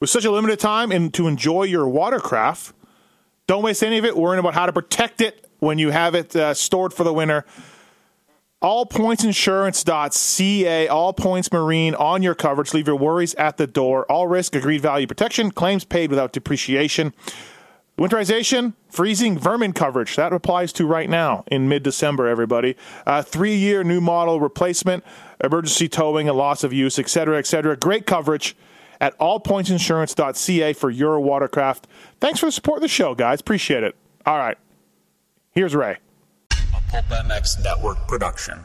With such a limited time and to enjoy your watercraft, don't waste any of it worrying about how to protect it when you have it uh, stored for the winter. Allpointsinsurance.ca, all points marine on your coverage. Leave your worries at the door. All risk, agreed value protection, claims paid without depreciation. Winterization, freezing, vermin coverage. That applies to right now in mid December, everybody. Uh, three year new model replacement, emergency towing, and loss of use, etc., etc. Great coverage at allpointsinsurance.ca for your watercraft. Thanks for the support of the show, guys. Appreciate it. All right. Here's Ray. A Pulp MX Network production.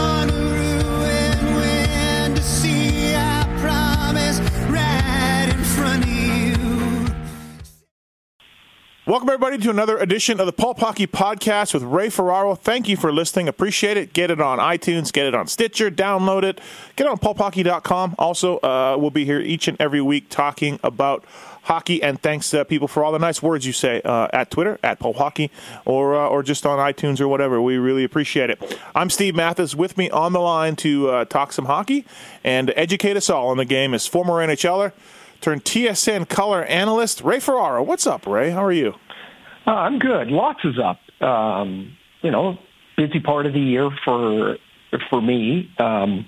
Welcome, everybody, to another edition of the Pulp Hockey Podcast with Ray Ferraro. Thank you for listening. Appreciate it. Get it on iTunes, get it on Stitcher, download it, get it on pulphockey.com. Also, uh, we'll be here each and every week talking about hockey. And thanks, uh, people, for all the nice words you say uh, at Twitter, at Pulp Hockey, or, uh, or just on iTunes or whatever. We really appreciate it. I'm Steve Matthes. With me on the line to uh, talk some hockey and educate us all on the game as former NHLer turned TSN color analyst, Ray Ferraro. What's up, Ray? How are you? Uh, I'm good. Lots is up. Um, you know, busy part of the year for for me. Um,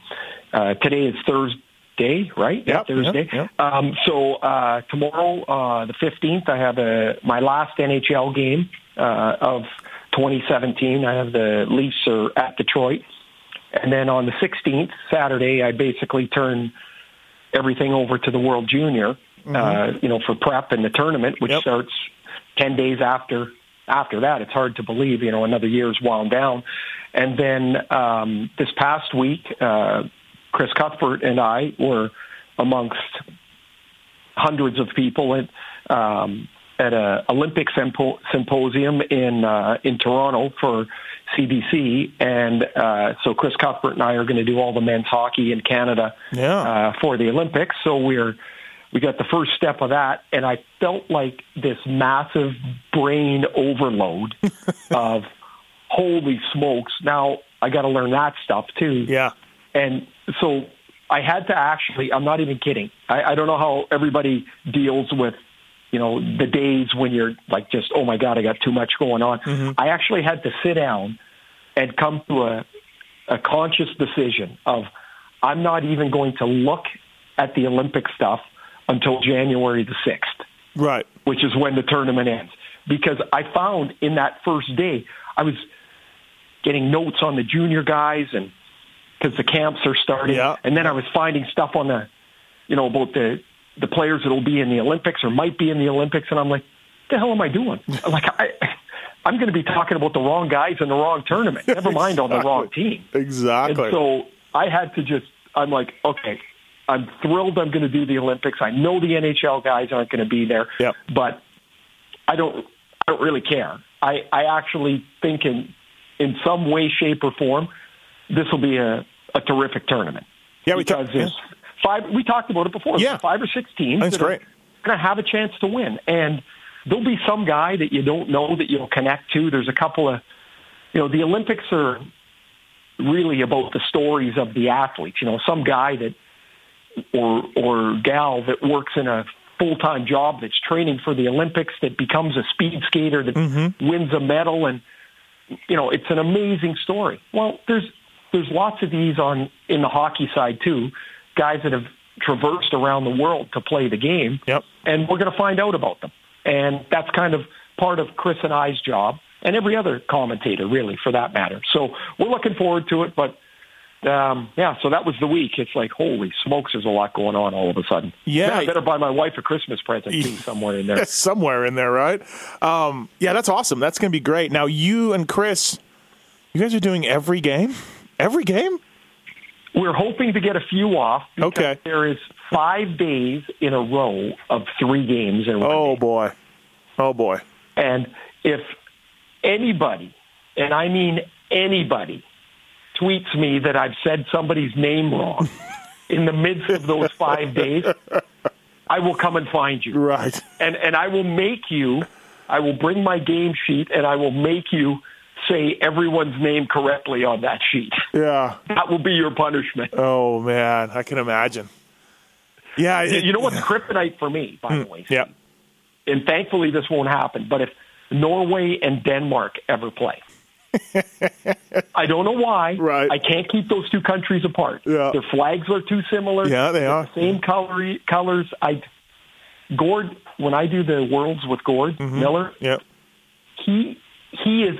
uh, today is Thursday, right? Yep, Thursday. yep, yep. Um, so uh, tomorrow, uh, the 15th, I have a my last NHL game uh, of 2017. I have the Leafs are at Detroit, and then on the 16th, Saturday, I basically turn everything over to the World Junior. Uh, you know, for prep and the tournament, which Yep. starts 10 days after after that. It's hard to believe, you know, another year's wound down. And then um, this past week, uh, Chris Cuthbert and I were amongst hundreds of people at um, at a Olympic sympo- symposium in uh, in Toronto for CBC, and uh, so Chris Cuthbert and I are going to do all the men's hockey in Canada Yeah. uh, for the Olympics. So we're we got the first step of that, and I felt like this massive brain overload of holy smokes. Now I got to learn that stuff too. Yeah. And so I had to actually, I'm not even kidding. I, I don't know how everybody deals with, you know, the days when you're like just, oh my God, I got too much going on. Mm-hmm. I actually had to sit down and come to a, a conscious decision of I'm not even going to look at the Olympic stuff until January the 6th Right. which is when the tournament ends. Because I found in that first day, I was getting notes on the junior guys and because the camps are starting. Yeah. And then I was finding stuff on the, you know, about the, the players that will be in the Olympics or might be in the Olympics. And I'm like, the hell am I doing? like, I, I'm going to be talking about the wrong guys in the wrong tournament. Never mind on the wrong team. Exactly. And so I had to just, I'm like, okay, I'm thrilled I'm going to do the Olympics. I know the NHL guys aren't going to be there, Yep. but I don't, I don't really care. I, I actually think in, in some way, shape, or form, this will be a, a terrific tournament. Yeah, we because talked- there's five. We talked about it before. Yeah. Five or six teams That's that great. are going to have a chance to win, and there'll be some guy that you don't know that you'll connect to. There's a couple of, you know, the Olympics are really about the stories of the athletes. You know, some guy that or or gal that works in a full time job that's training for the Olympics that becomes a speed skater that Mm-hmm. wins a medal and you know it's an amazing story. Well, there's there's lots of these on in the hockey side too, guys that have traversed around the world to play the game, Yep. and we're going to find out about them. And that's kind of part of Chris and I's job, and every other commentator really, for that matter. So we're looking forward to it, but um, yeah, so that was the week. It's like, holy smokes, there's a lot going on all of a sudden. Yeah. I better buy my wife a Christmas present too, somewhere in there. somewhere in there, right? Um, yeah, that's awesome. That's going to be great. Now, you and Chris, you guys are doing every game? Every game? We're hoping to get a few off. Okay. There is five days in a row of three games in Oh day. boy. Oh boy. And if anybody, and I mean anybody, tweets me that I've said somebody's name wrong in the midst of those five days, I will come and find you. Right. And and I will make you I will bring my game sheet and I will make you say everyone's name correctly on that sheet. Yeah. That will be your punishment. Oh man, I can imagine. Yeah. it- you know what's kryptonite for me, by the way? Yeah. and thankfully this won't happen, but if Norway and Denmark ever play, I don't know why. Right. I can't keep those two countries apart. Yeah. Their flags are too similar. Yeah, they They're are. the Same color, colors. I Gord when I do the worlds with Gord Mm-hmm. Miller, Yeah. he he is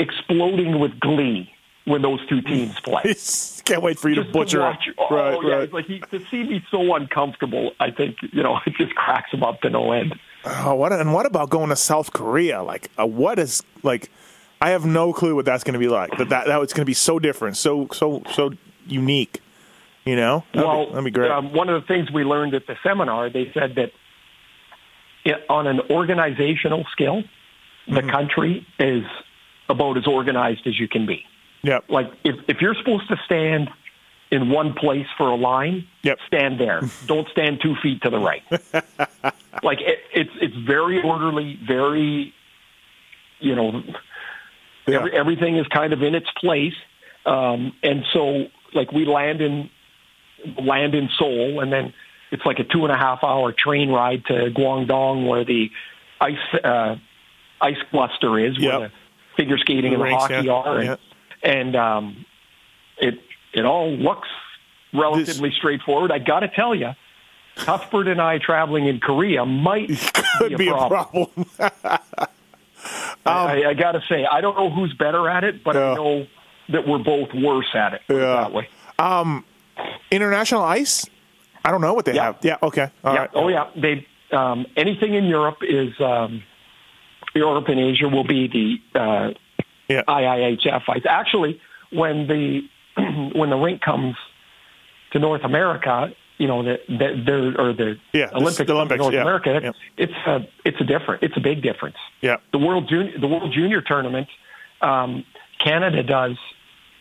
exploding with glee when those two teams play. Can't wait for you Just to butcher watch, it. Oh, right. yeah, right. it's like he, to see me so uncomfortable. I think you know it just cracks him up to no end. Oh, what and what about going to South Korea? Like, uh, what is like? I have no clue what that's going to be like. That that that it's going to be so different, so so so unique. You know, that'd, well, be, that'd be great. Um, one of the things we learned at the seminar, they said that it, on an organizational Mm-hmm. the country is about as organized as you can be. Yeah. Like if if you're supposed to stand in one place for a line, Yep. stand there. Don't stand two feet to the right. like it, it's it's very orderly, very, you know, Yeah. every, everything is kind of in its place. Um, and so, like we land in land in Seoul, and then it's like a two and a half hour train ride to Gangneung, where the ice uh, ice cluster is, Yep. where the figure skating The and the hockey yeah. are, and, and um, it it all looks relatively straightforward. I got to tell you, Cuthbert and I traveling in Korea might Could be a problem. I, I got to say, I don't know who's better at it, but Yeah. I know that we're both worse at it. Yeah. that way. International ice. I don't know what they Yeah. have. Yeah. Okay. All yeah. right. Oh, yeah. They um, anything in Europe is um, Europe and Asia will be the uh, Yeah. IIHF fights. Actually, when the when the rink comes to North America, you know the, the, there or the Yeah, Olympics, the Olympics, North yeah, America. yeah. It's a it's a different. It's a big difference. Yeah. the World Junior the World Junior tournament, um, Canada does,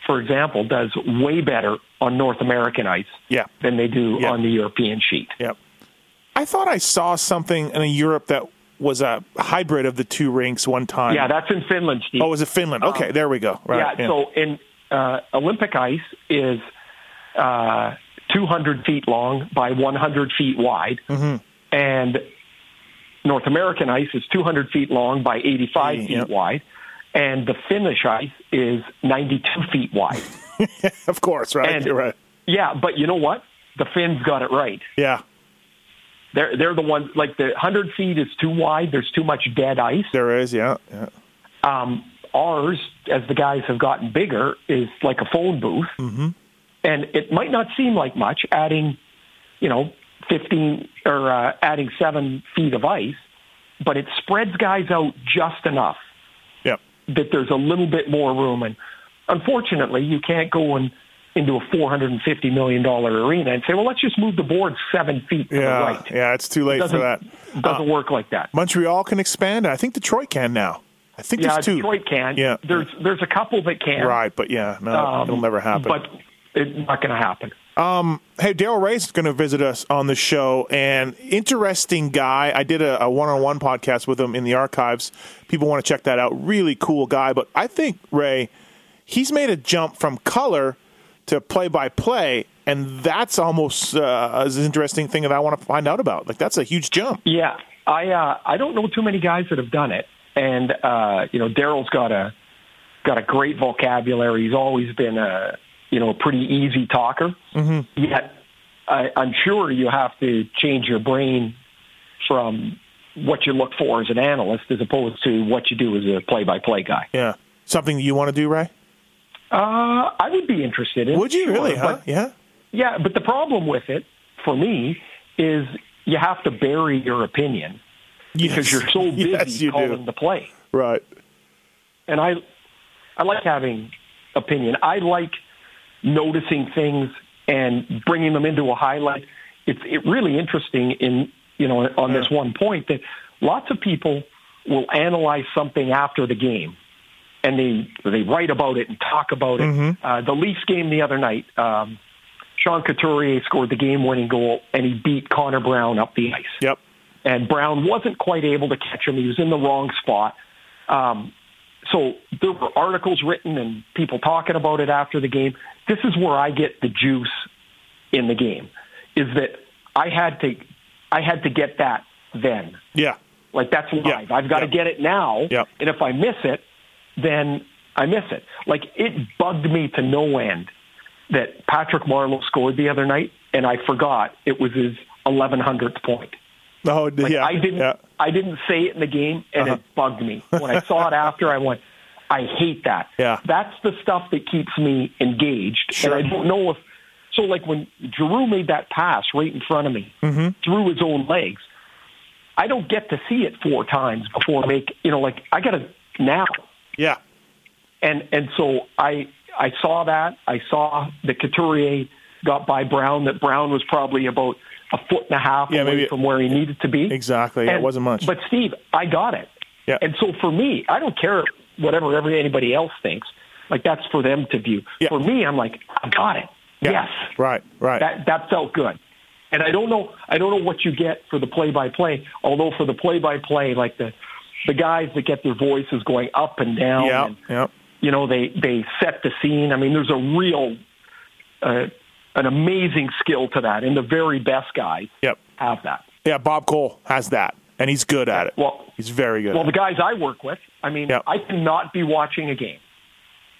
for example, does way better on North American ice Yeah. than they do Yeah. on the European sheet. Yep. I thought I saw something in Europe that was a hybrid of the two rinks one time. Yeah, that's in Finland, Steve. Oh, was it Finland? Okay, there we go. Right. yeah, so in uh, Olympic ice is uh, 200 feet long by 100 feet wide, Mm-hmm. and North American ice is 200 feet long by 85 Yeah, feet yep. wide, and the Finnish ice is 92 feet wide. of course, right. And- You're right. yeah, but you know what? The Finns got it right. Yeah, They're they're the ones like the 100 feet is too wide. There's too much dead ice. there is. Yeah, yeah. um, ours, as the guys have gotten bigger, is like a phone booth, mm-hmm. and it might not seem like much adding, you know, fifteen or uh, adding seven feet of ice, but it spreads guys out just enough Yeah. that there's a little bit more room. And unfortunately, you can't go and into a four hundred and fifty million dollar arena and say, well, let's just move the board seven feet to the Yeah, right. yeah, it's too late for doesn't that. doesn't Uh, work like that. Montreal can expand. I think Detroit can now. I think Yeah, there's two. Detroit can. Yeah. There's there's a couple that can. Right, but yeah, no, Um, it'll never happen. But it's not going to happen. Um, hey, Daryl Reaugh's going to visit us on the show, and interesting guy. I did a, a one-on-one podcast with him in the archives. People want to check that out. Really cool guy. But I think Ray, he's made a jump from color to play-by-play, and that's almost uh, an interesting thing that I want to find out about. Like that's a huge jump. Yeah, I uh, I don't know too many guys that have done it, and uh, you know Daryl's got a got a great vocabulary. He's always been a you know a pretty easy talker. Mm-hmm. Yet I, I'm sure you have to change your brain from what you look for as an analyst as opposed to what you do as a play-by-play guy. Yeah, something you want to do, Ray? Uh, I would be interested in. Would you sure, really? Huh? but- Yeah. Yeah, but the problem with it for me is you have to bury your opinion because you're so busy yes, you calling do. the play. Right. And I, I like having opinion. I like noticing things and bringing them into a highlight. It's it really interesting in you know on this one point that lots of people will analyze something after the game and they they write about it and talk about it. Mm-hmm. Uh, the Leafs game the other night, um, Sean Couturier scored the game-winning goal and he beat Connor Brown up the ice. Yep. And Brown wasn't quite able to catch him. He was in the wrong spot. Um, so there were articles written and people talking about it after the game. This is where I get the juice in the game. Is that I had to I had to get that then. Yeah. Like that's live. Yeah. I've got Yeah. to get it now. Yeah. And if I miss it, then I miss it. Like it bugged me to no end that Patrick Marleau scored the other night, and I forgot it was his 1100th point. Oh, Like yeah. I didn't, Yeah. I didn't say it in the game, and Uh-huh. it bugged me. When I saw it after, I went, I hate that. Yeah. That's the stuff that keeps me engaged, Sure. and I don't know if. So, like when Giroux made that pass right in front of me Mm-hmm. through his own legs, I don't get to see it four times before I make. You know, like I got to now Yeah. and and so I I saw that I saw the Couturier got by Brown that Brown was probably about a foot and a half Yeah, away maybe- from where he needed to be. Exactly. Yeah, it wasn't much. But Steve, I got it. Yeah. And so for me, I don't care whatever every anybody else thinks. Like that's for them to view. Yeah. For me, I'm like I got it. Yeah. Yes. Right. Right. That that felt good. And I don't know I don't know what you get for the play by play, although for the play by play, like the the guys that get their voices going up and down yeah. and Yeah. you know they they set the scene. I mean, there's a real uh, an amazing skill to that, and the very best guys Yep. have that. Yeah. Bob Cole has that, and he's good at it. Well, he's very good. well, the guys I work with, I mean, Yep. I cannot be watching a game.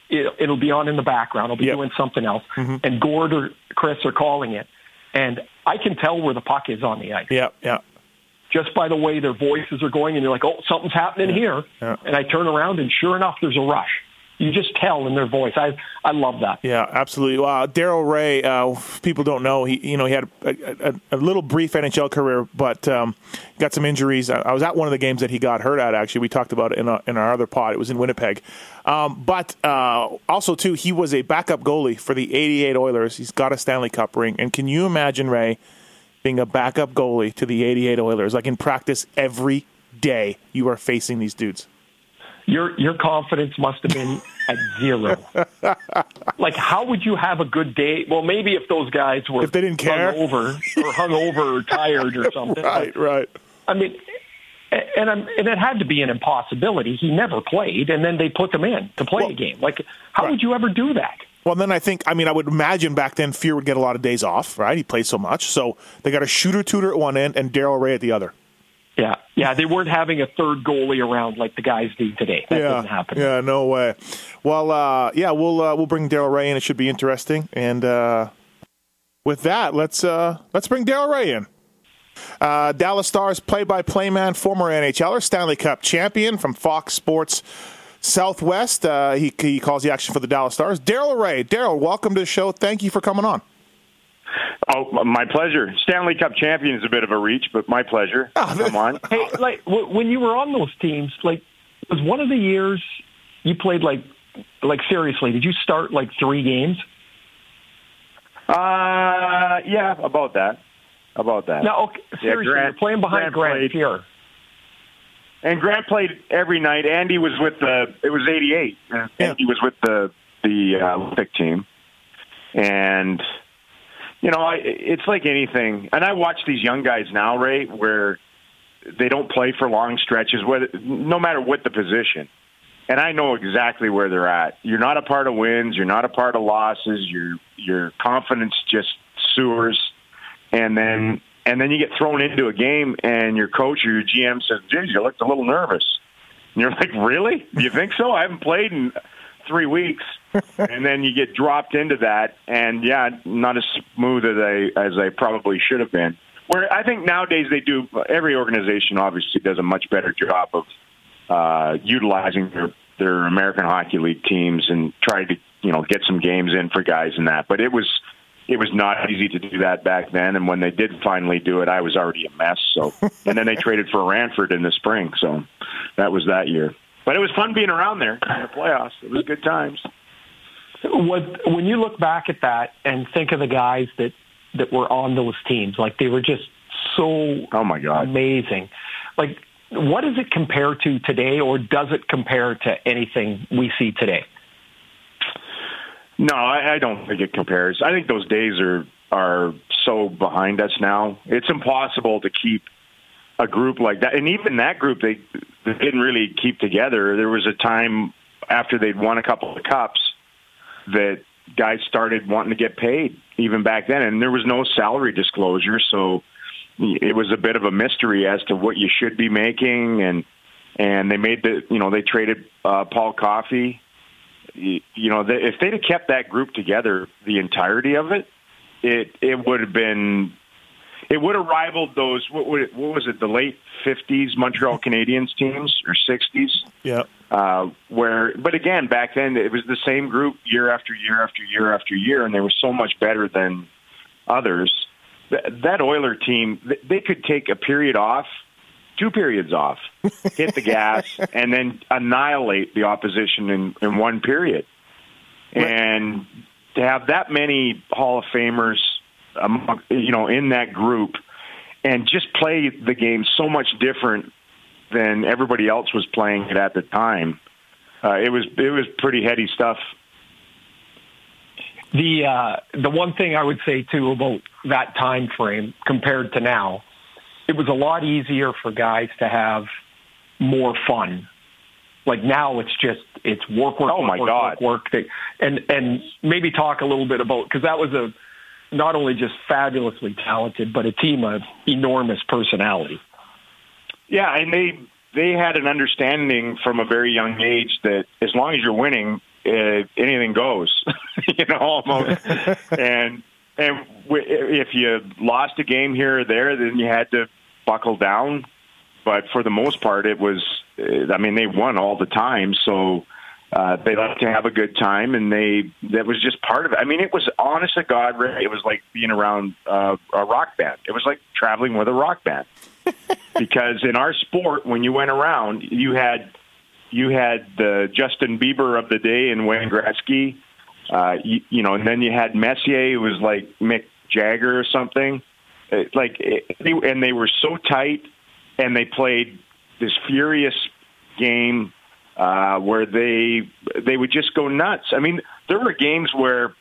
It, it'll be on in the background. I'll be Yep. doing something else, Mm-hmm. and Gord or Chris are calling it, and I can tell where the puck is on the ice Yeah. Yeah. Just by the way their voices are going, and you're like, oh, something's happening here. Yeah. And I turn around, and sure enough, there's a rush. You just tell in their voice. I I love that. Yeah, absolutely. Uh, Daryl Reaugh, uh, people don't know he, you know, he had a, a, a little brief NHL career, but um, got some injuries. I, I was at one of the games that he got hurt at. Actually, we talked about it in, a, in our other pod. It was in Winnipeg. Um, but uh, also, too, he was a backup goalie for the '88 Oilers. He's got a Stanley Cup ring, and can you imagine Ray being a backup goalie to the '88 Oilers? Like in practice, every day you are facing these dudes. Your your confidence must have been at zero. like, how would you have a good day? Well, maybe if those guys were If they didn't care. over or hungover or tired or something. Right, right. I mean, and I'm, and it had to be an impossibility. He never played, and then they put them in to play Well, a game. Like, how right. would you ever do that? Well, then I think, I mean, I would imagine back then Fuhr would get a lot of days off, right? He played so much. So they got a shooter tutor at one end and Daryl Reaugh at the other. Yeah, yeah. They weren't having a third goalie around like the guys do today. That yeah. doesn't happen. Yeah, no way. Well, uh, yeah, we'll uh, we'll bring Daryl Reaugh in. It should be interesting. And uh, with that, let's uh, let's bring Daryl Reaugh in. Uh, Dallas Stars play-by-play man, former NHLer, Stanley Cup champion from Fox Sports Southwest. Uh, he, he calls the action for the Dallas Stars. Daryl Reaugh. Daryl, welcome to the show. Thank you for coming on. Oh, my pleasure. Stanley Cup champion is a bit of a reach, but my pleasure. Come on. Hey, like w- when you were on those teams, like was one of the years you played like like seriously? Did you start like three games? Uh, yeah, about that. About that. No, okay, Yeah, seriously, Grant- you're playing behind Grant Grant, played- Fuhr. And Grant played every night. Andy was with the. It was '88. Yeah. Andy was with the the uh, Olympic team, and you know, I, it's like anything. And I watch these young guys now, Ray, where they don't play for long stretches, whether no matter what the position. And I know exactly where they're at. You're not a part of wins. You're not a part of losses. Your your confidence just sewers, and then and then you get thrown into a game, and your coach or your GM says, "Geez, you looked a little nervous." And you're like, "Really? You think so? I haven't played in three weeks." and then you get dropped into that, and yeah, not as smooth as I as I probably should have been. Where I think nowadays they do. Every organization obviously does a much better job of uh, utilizing their their American Hockey League teams and try to you know get some games in for guys and that. But it was it was not easy to do that back then. And when they did finally do it, I was already a mess. So and then they traded for Ranford in the spring. So that was that year. But it was fun being around there in the playoffs. It was good times. what when you look back at that and think of the guys that that were on those teams, like they were just so oh my god amazing. Like, what does it compare to today, or does it compare to anything we see today? No, I, I don't think it compares. I think those days are are so behind us now. It's impossible to keep a group like that, and even that group they, they didn't really keep together. There was a time after they'd won a couple of cups that guys started wanting to get paid even back then, and there was no salary disclosure, so it was a bit of a mystery as to what you should be making, and and they made the you know they traded uh, Paul Coffey. You, you know, if they'd have kept that group together the entirety of it, it it would have been it would have rivaled those what, what, what was it the late 50s Montreal Canadiens teams or 60s Yeah. uh, where but again back then it was the same group year after year after year after year and they were so much better than others Th- that Oiler team they could take a period off two periods off hit the gas and then annihilate the opposition in, in one period and to have that many Hall of Famers among, you know in that group and just play the game so much different than everybody else was playing it at the time. Uh, it was it was pretty heady stuff. The uh, the one thing I would say too about that time frame compared to now, it was a lot easier for guys to have more fun. Like now, it's just it's work, work, Oh, work, my work, God. work, work. And and maybe talk a little bit about because that was a not only just fabulously talented, but a team of enormous personality. Yeah, and they they had an understanding from a very young age that as long as you're winning, uh, anything goes. you know, almost. and and w- if you lost a game here or there, then you had to buckle down. But for the most part, it was. I mean, they won all the time, so. Uh, they like to have a good time, and they that was just part of it. I mean, it was honest to God, it was like being around uh, a rock band. It was like traveling with a rock band because in our sport, when you went around, you had you had the Justin Bieber of the day and Wayne Gretzky, uh, you, you know, and then you had Messier, who was like Mick Jagger or something. Uh, like, and they were so tight, and they played this furious game uh, where they they would just go nuts. I mean, there were games where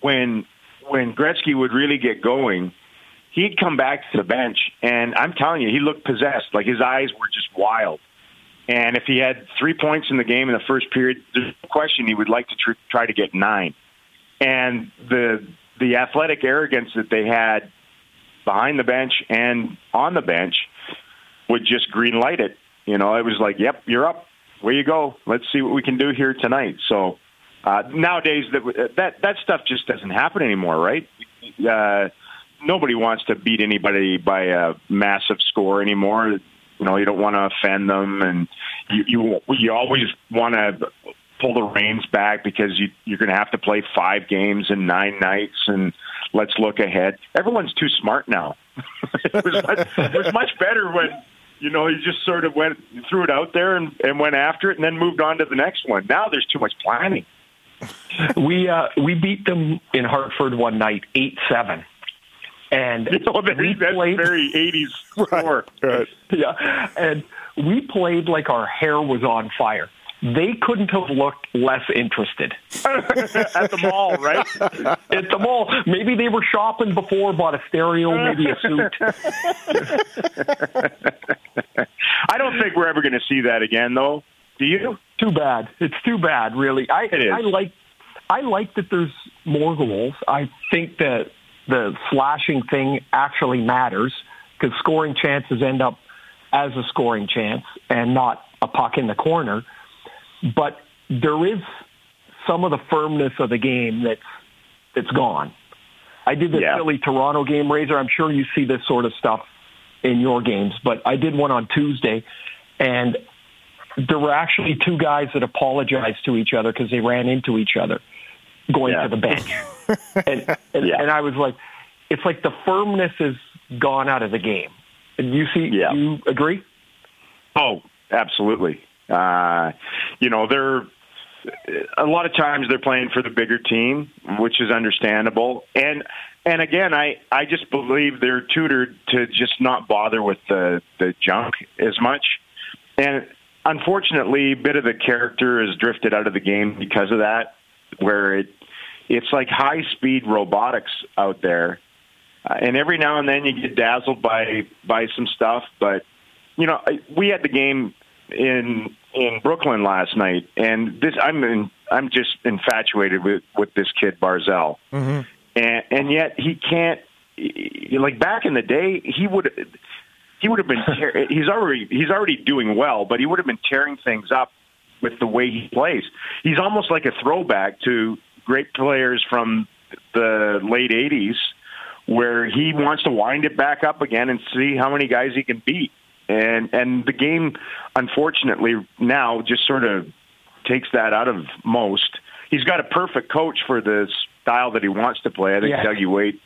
when when Gretzky would really get going, he'd come back to the bench, and I'm telling you, he looked possessed. Like his eyes were just wild. And if he had three points in the game in the first period, there's no question he would like to tr- try to get nine. And the the athletic arrogance that they had behind the bench and on the bench would just green light it. You know, it was like, "Yep, you're up. Where you go? Let's see what we can do here tonight." So uh, nowadays, that that that stuff just doesn't happen anymore, right? Uh, nobody wants to beat anybody by a massive score anymore. You know, you don't want to offend them, and you you you always want to pull the reins back because you you're going to have to play five games in nine nights, and let's look ahead. Everyone's too smart now. it, was much, it was much better when you know you just sort of went threw it out there and, and went after it, and then moved on to the next one. Now there's too much planning. We uh, we beat them in Hartford one night, eight seven, and You know, that- we that's played. very 80s score. Right. yeah, and we played like our hair was on fire. They couldn't have looked less interested At the mall, right? at the mall. Maybe they were shopping before, bought a stereo, maybe a suit. I don't think we're ever going to see that again, though. Do you? Too bad. It's too bad, really. I. I like I like that there's more goals. I think that the slashing thing actually matters because scoring chances end up as a scoring chance and not a puck in the corner. But there is some of the firmness of the game that's that's gone. I did the Yeah. Philly Toronto game, Razor. I'm sure you see this sort of stuff in your games, but I did one on Tuesday, and there were actually two guys that apologized to each other because they ran into each other going Yeah. to the bench. and and, Yeah. and I was like, it's like the firmness is gone out of the game. And you see, Yeah. you agree? Oh, absolutely. Uh, you know, they're a lot of times they're playing for the bigger team, which is understandable. And and again, I I just believe they're tutored to just not bother with the the junk as much. And unfortunately, a bit of the character has drifted out of the game because of that, where it it's like high speed robotics out there. Uh, and every now and then you get dazzled by by some stuff, but you know, we had the game in in Brooklyn last night, and this I'm in, I'm just infatuated with with this kid Barzal, mm-hmm. and and yet he can't. Like back in the day, he would he would have been. Tear, he's already he's already doing well, but he would have been tearing things up with the way he plays. He's almost like a throwback to great players from the late '80s, where he wants to wind it back up again and see how many guys he can beat and and the game, unfortunately, now just sort of takes that out of most. He's got a perfect coach for the style that he wants to play. I think yeah. Dougie Weight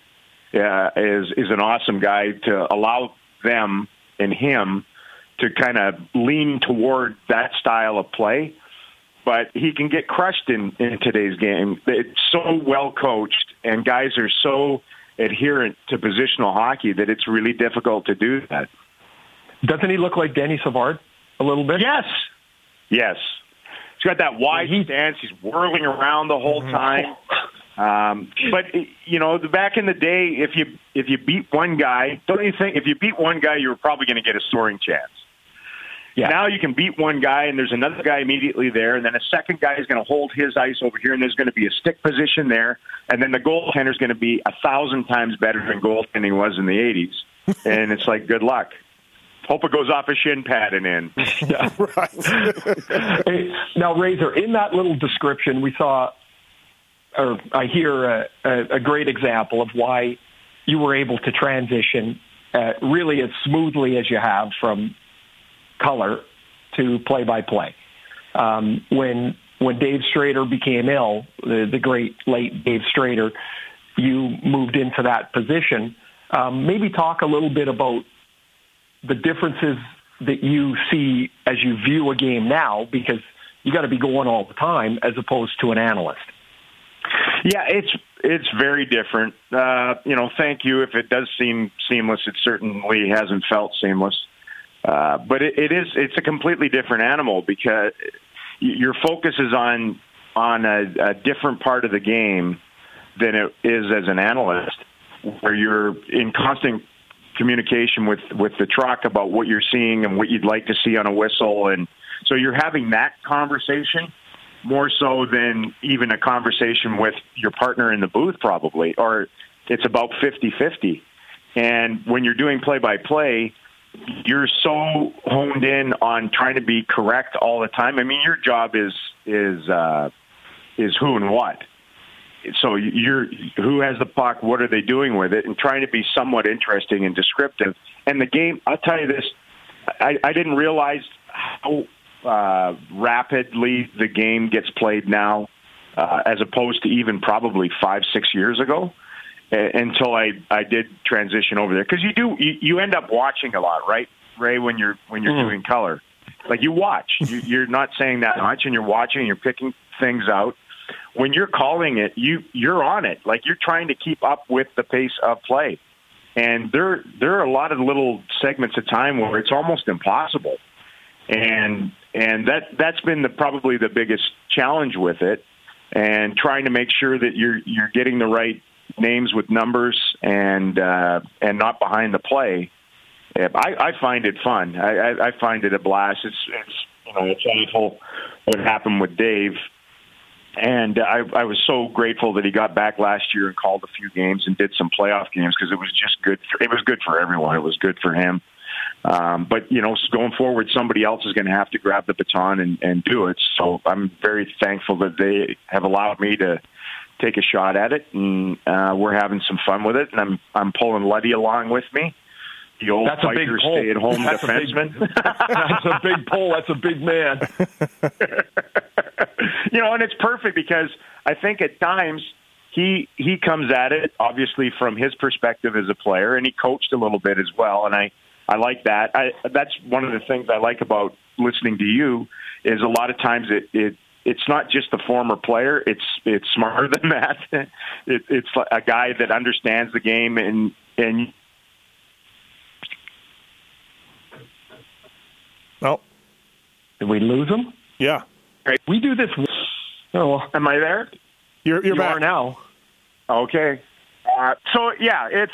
uh, is is an awesome guy to allow them and him to kind of lean toward that style of play. But he can get crushed in, in today's game. It's so well coached, and guys are so adherent to positional hockey that it's really difficult to do that. Doesn't he look like Denis Savard a little bit? Yes. Yes. He's got that wide he, stance. He's whirling around the whole mm-hmm. time. Um, but you know, back in the day, if you if you beat one guy, don't you think if you beat one guy, you were probably going to get a scoring chance? Yeah. Now you can beat one guy, and there's another guy immediately there, and then a second guy is going to hold his ice over here, and there's going to be a stick position there, and then the goaltender is going to be a thousand times better than goaltending was in the '80s, and it's like good luck. Hope it goes off a shin pad and in. yeah, right. hey, now, Razor, in that little description, we saw, or I hear a, a, a great example of why you were able to transition uh, really as smoothly as you have from color to play by play. Um, when when Dave Strader became ill, the, the great late Dave Strader, you moved into that position. Um, maybe talk a little bit about the differences that you see as you view a game now because you got to be going all the time as opposed to an analyst. Yeah, it's it's very different. Uh, you know, thank you. If it does seem seamless, it certainly hasn't felt seamless. Uh, but it, it is it's a completely different animal because your focus is on on a, a different part of the game than it is as an analyst, where you're in constant communication with with the truck about what you're seeing and what you'd like to see on a whistle, and so you're having that conversation more so than even a conversation with your partner in the booth, probably, or it's about 50-50. And when you're doing play by play, you're so honed in on trying to be correct all the time. I mean, your job is is uh, is who and what so you're who has the puck, what are they doing with it, and trying to be somewhat interesting and descriptive. And the game, I'll tell you this, I, I didn't realize how uh, rapidly the game gets played now, uh, as opposed to even probably five, six years ago. Until I I did transition over there because you do you, you end up watching a lot, right, Ray? When you're when you're mm. doing color, like you watch, you, you're not saying that much, and you're watching, and you're picking things out when you're calling it, you you're on it. Like you're trying to keep up with the pace of play. And there there are a lot of little segments of time where it's almost impossible. And and that that's been the probably the biggest challenge with it and trying to make sure that you're you're getting the right names with numbers and uh, and not behind the play. I, I find it fun. I, I, I find it a blast. It's it's you know it's awful what happened with Dave and I, I was so grateful that he got back last year and called a few games and did some playoff games because it was just good. For, it was good for everyone. It was good for him. Um, but you know, going forward, somebody else is going to have to grab the baton and, and do it. So I'm very thankful that they have allowed me to take a shot at it, and uh, we're having some fun with it. And I'm I'm pulling Luddy along with me the old that's fighter stay at home defenseman. A big, that's a big pull. That's a big man. you know, and it's perfect because I think at times he he comes at it obviously from his perspective as a player, and he coached a little bit as well, and I I like that. I that's one of the things I like about listening to you is a lot of times it it it's not just the former player. It's it's smarter than that. It, it's a guy that understands the game and and. Oh, Did we lose him? yeah. We do this. Oh, Am I there? You're you're you back are now. Okay. Uh, so yeah, it's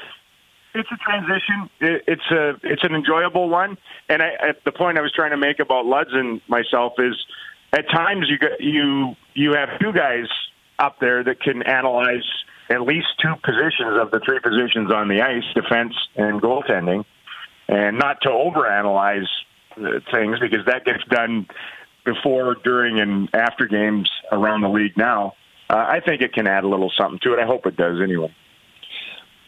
it's a transition. It, it's a it's an enjoyable one. And I, at the point I was trying to make about Luds and myself is, at times you you you have two guys up there that can analyze at least two positions of the three positions on the ice, defense and goaltending, and not to overanalyze things because that gets done before, during, and after games around the league now. Uh, I think it can add a little something to it. I hope it does anyway.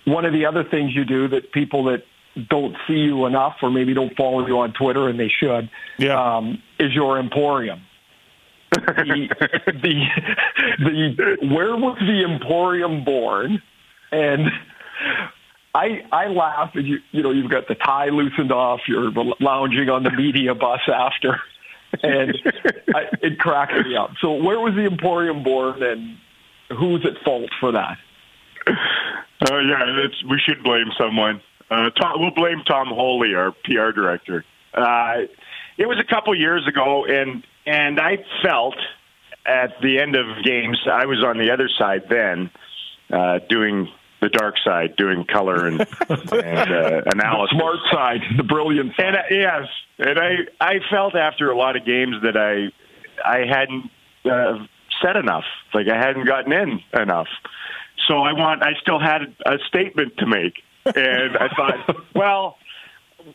One of the other things you do that people that don't see you enough or maybe don't follow you on Twitter and they should Yeah. um, is your emporium. the, the the where was the emporium born? And I I laugh and you you know you've got the tie loosened off. You're lounging on the media bus after, and I, it cracks me up. So where was the emporium born, and who's at fault for that? Oh yeah, it's, we should blame someone. Uh, Tom, we'll blame Tom Holy, our PR director. Uh, it was a couple years ago, and and I felt at the end of games, I was on the other side then, uh, doing the dark side, doing color and, and uh, analysis. The Smart side, the brilliant side. And uh, yes, and I I felt after a lot of games that I I hadn't uh, said enough, like I hadn't gotten in enough. So I want I still had a statement to make, and I thought, well,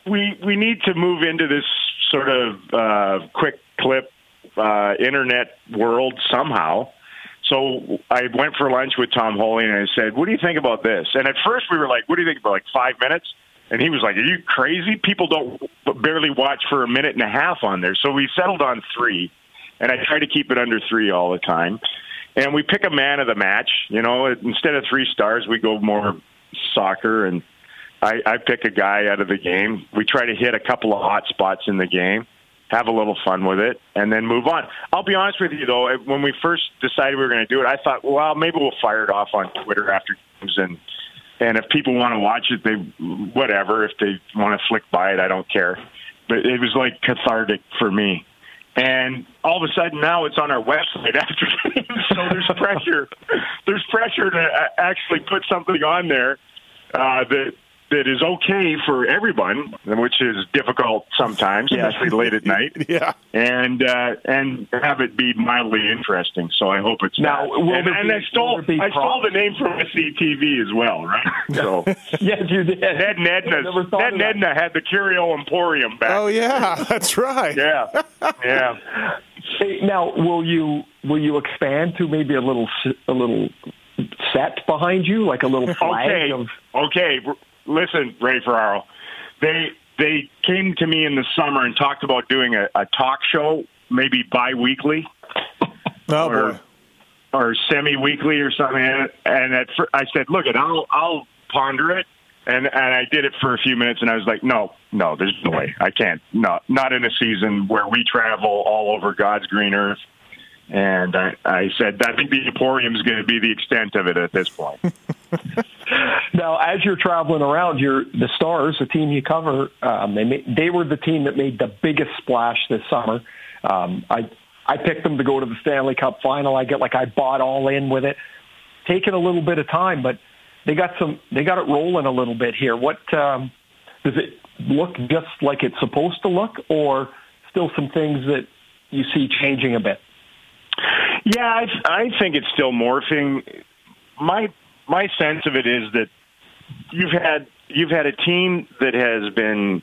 we we need to move into this sort of uh, quick clip uh, internet world somehow. So I went for lunch with Tom Holy and I said, "What do you think about this?" And at first we were like, "What do you think about like five minutes?" And he was like, "Are you crazy? People don't barely watch for a minute and a half on there." So we settled on three, and I try to keep it under three all the time. And we pick a man of the match. You know, instead of three stars, we go more soccer, and I, I pick a guy out of the game. We try to hit a couple of hot spots in the game have a little fun with it, and then move on. I'll be honest with you, though, when we first decided we were going to do it, I thought, well, maybe we'll fire it off on Twitter after games, and and if people want to watch it, they whatever. If they want to flick by it, I don't care. But it was like cathartic for me. And all of a sudden now it's on our website after games, so there's pressure. there's pressure to actually put something on there uh, that that is okay for everyone, which is difficult sometimes, especially late at night. Yeah. And uh, and have it be mildly interesting. So I hope it's Now, will and, there and I stole I stole the name from SCTV as well, right? So yes, you did. Ned and Edna, Ned and. Edna had the Curio Emporium back. Oh yeah, that's right. yeah, yeah. Hey, now, will you will you expand to maybe a little a little set behind you, like a little flag Okay, of? okay. Listen, Ray Ferraro. They they came to me in the summer and talked about doing a, a talk show, maybe biweekly Oh or boy. or semi-weekly or something. And, at I said, "Look, it, I'll I'll ponder it." And and I did it for a few minutes, and I was like, "No, no, there's no way. I can't. No, not in a season where we travel all over God's green earth." And I, I said, "I think the Emporium is going to be the extent of it at this point." Now, as you're traveling around, you're the Stars, the team you cover. Um, they they were the team that made the biggest splash this summer. Um, I I picked them to go to the Stanley Cup final. I get like I bought all in with it. Taking a little bit of time, but they got some. They got it rolling a little bit here. What um, does it look just like it's supposed to look, or still some things that you see changing a bit? Yeah, I, I think it's still morphing. My my sense of it is that you've had you've had a team that has been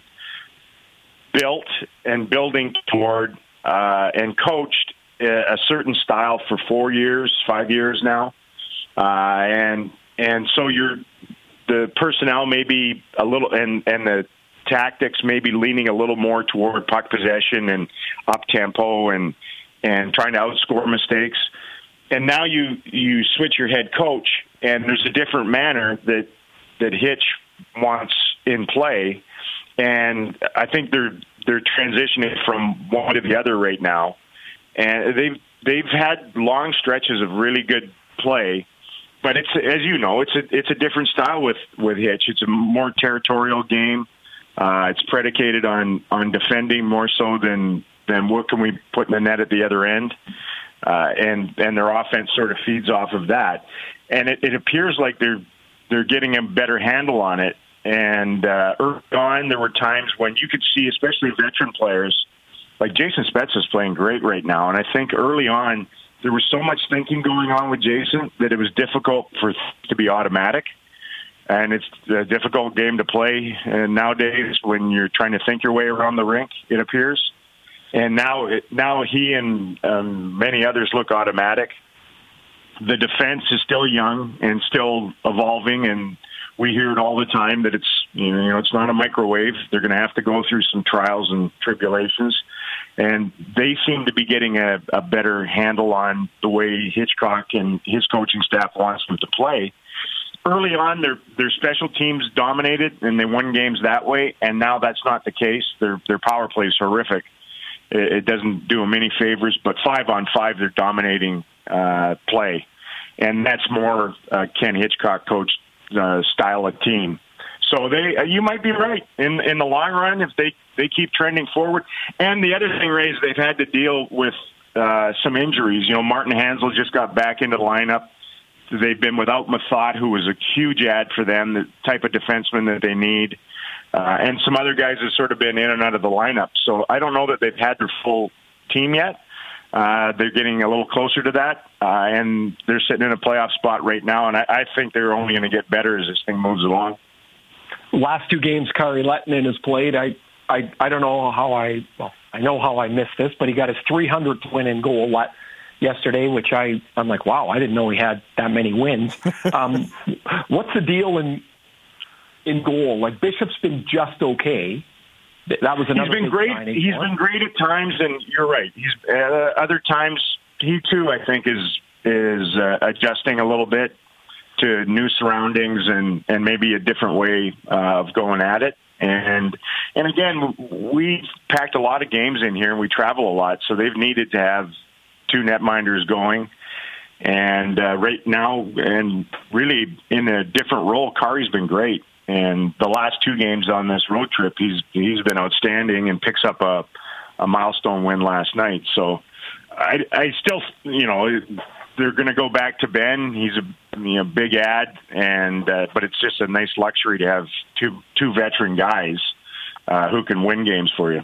built and building toward uh, and coached a a certain style for four years, five years now, uh, and and so you're the personnel may be a little and and the tactics may be leaning a little more toward puck possession and up tempo and and trying to outscore mistakes. And now you you switch your head coach, and there's a different manner that that Hitch wants in play, and I think they're they're transitioning from one to the other right now, and they've they've had long stretches of really good play, but it's as you know, it's a it's a different style with with Hitch. It's a more territorial game. Uh, it's predicated on on defending more so than than what can we put in the net at the other end, uh, and and their offense sort of feeds off of that. And it, it appears like they're they're getting a better handle on it. And uh, early on, there were times when you could see, especially veteran players, like Jason Spezza is playing great right now. And I think early on, there was so much thinking going on with Jason that it was difficult for to be automatic. And it's a difficult game to play. And nowadays, when you're trying to think your way around the rink, it appears. And now, now he and um, many others look automatic. The defense is still young and still evolving, and we hear it all the time that it's you know it's not a microwave. They're going to have to go through some trials and tribulations, and they seem to be getting a, a better handle on the way Hitchcock and his coaching staff wants them to play. Early on, their their special teams dominated and they won games that way, and now that's not the case. Their their power play is horrific. It, doesn't do them any favors, but five on five, they're dominating uh, play, and that's more uh, Ken Hitchcock coach uh, style of team. So they, uh, you might be right in in the long run if they they keep trending forward. And the other thing, Ray, is they've had to deal with uh, some injuries. You know, Martin Hanzal just got back into the lineup. They've been without Methot, who was a huge ad for them, the type of defenseman that they need, uh, and some other guys have sort of been in and out of the lineup. So I don't know that they've had their full team yet. Uh, they're getting a little closer to that, uh, and they're sitting in a playoff spot right now. And I, I think they're only going to get better as this thing moves along. Last two games, Kari Lehtonen has played. I, I, I don't know how I. Well, I know how I missed this, but he got his 300th win in goal yesterday, which I I'm like, wow, I didn't know he had that many wins. um, what's the deal in in goal? Like Bishop's been just okay. That was another. He's been great. He's been great at times, and you're right. He's uh, other times he too, I think, is is uh, adjusting a little bit to new surroundings and and maybe a different way uh, of going at it. And and again, we packed a lot of games in here, and we travel a lot, so they've needed to have two netminders going. And uh, right now, and really in a different role, Kari's been great. And the last two games on this road trip, he's he's been outstanding and picks up a a milestone win last night. So I I still you know they're going to go back to Ben. He's a you know, big ad, and uh, but it's just a nice luxury to have two two veteran guys uh, who can win games for you.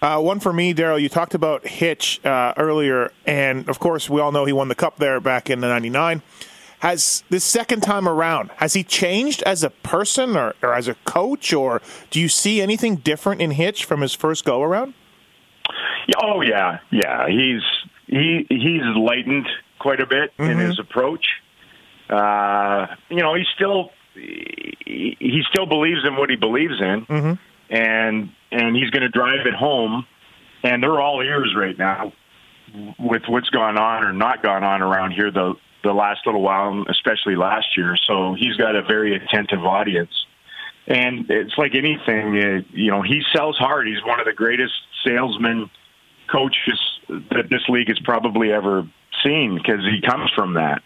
Uh, one for me, Daryl. You talked about Hitch uh, earlier, and of course, we all know he won the cup there back in the '99. Has this second time around has he changed as a person or, or as a coach, or do you see anything different in Hitch from his first go around? Oh yeah, yeah. He's he he's lightened quite a bit mm-hmm. in his approach. Uh, you know, he still he, he still believes in what he believes in, mm-hmm. and and he's going to drive it home. And they're all ears right now with what's gone on or not gone on around here the the last little while, especially last year. So he's got a very attentive audience. And it's like anything, uh, you know, he sells hard. He's one of the greatest salesmen coaches that this league has probably ever seen because he comes from that.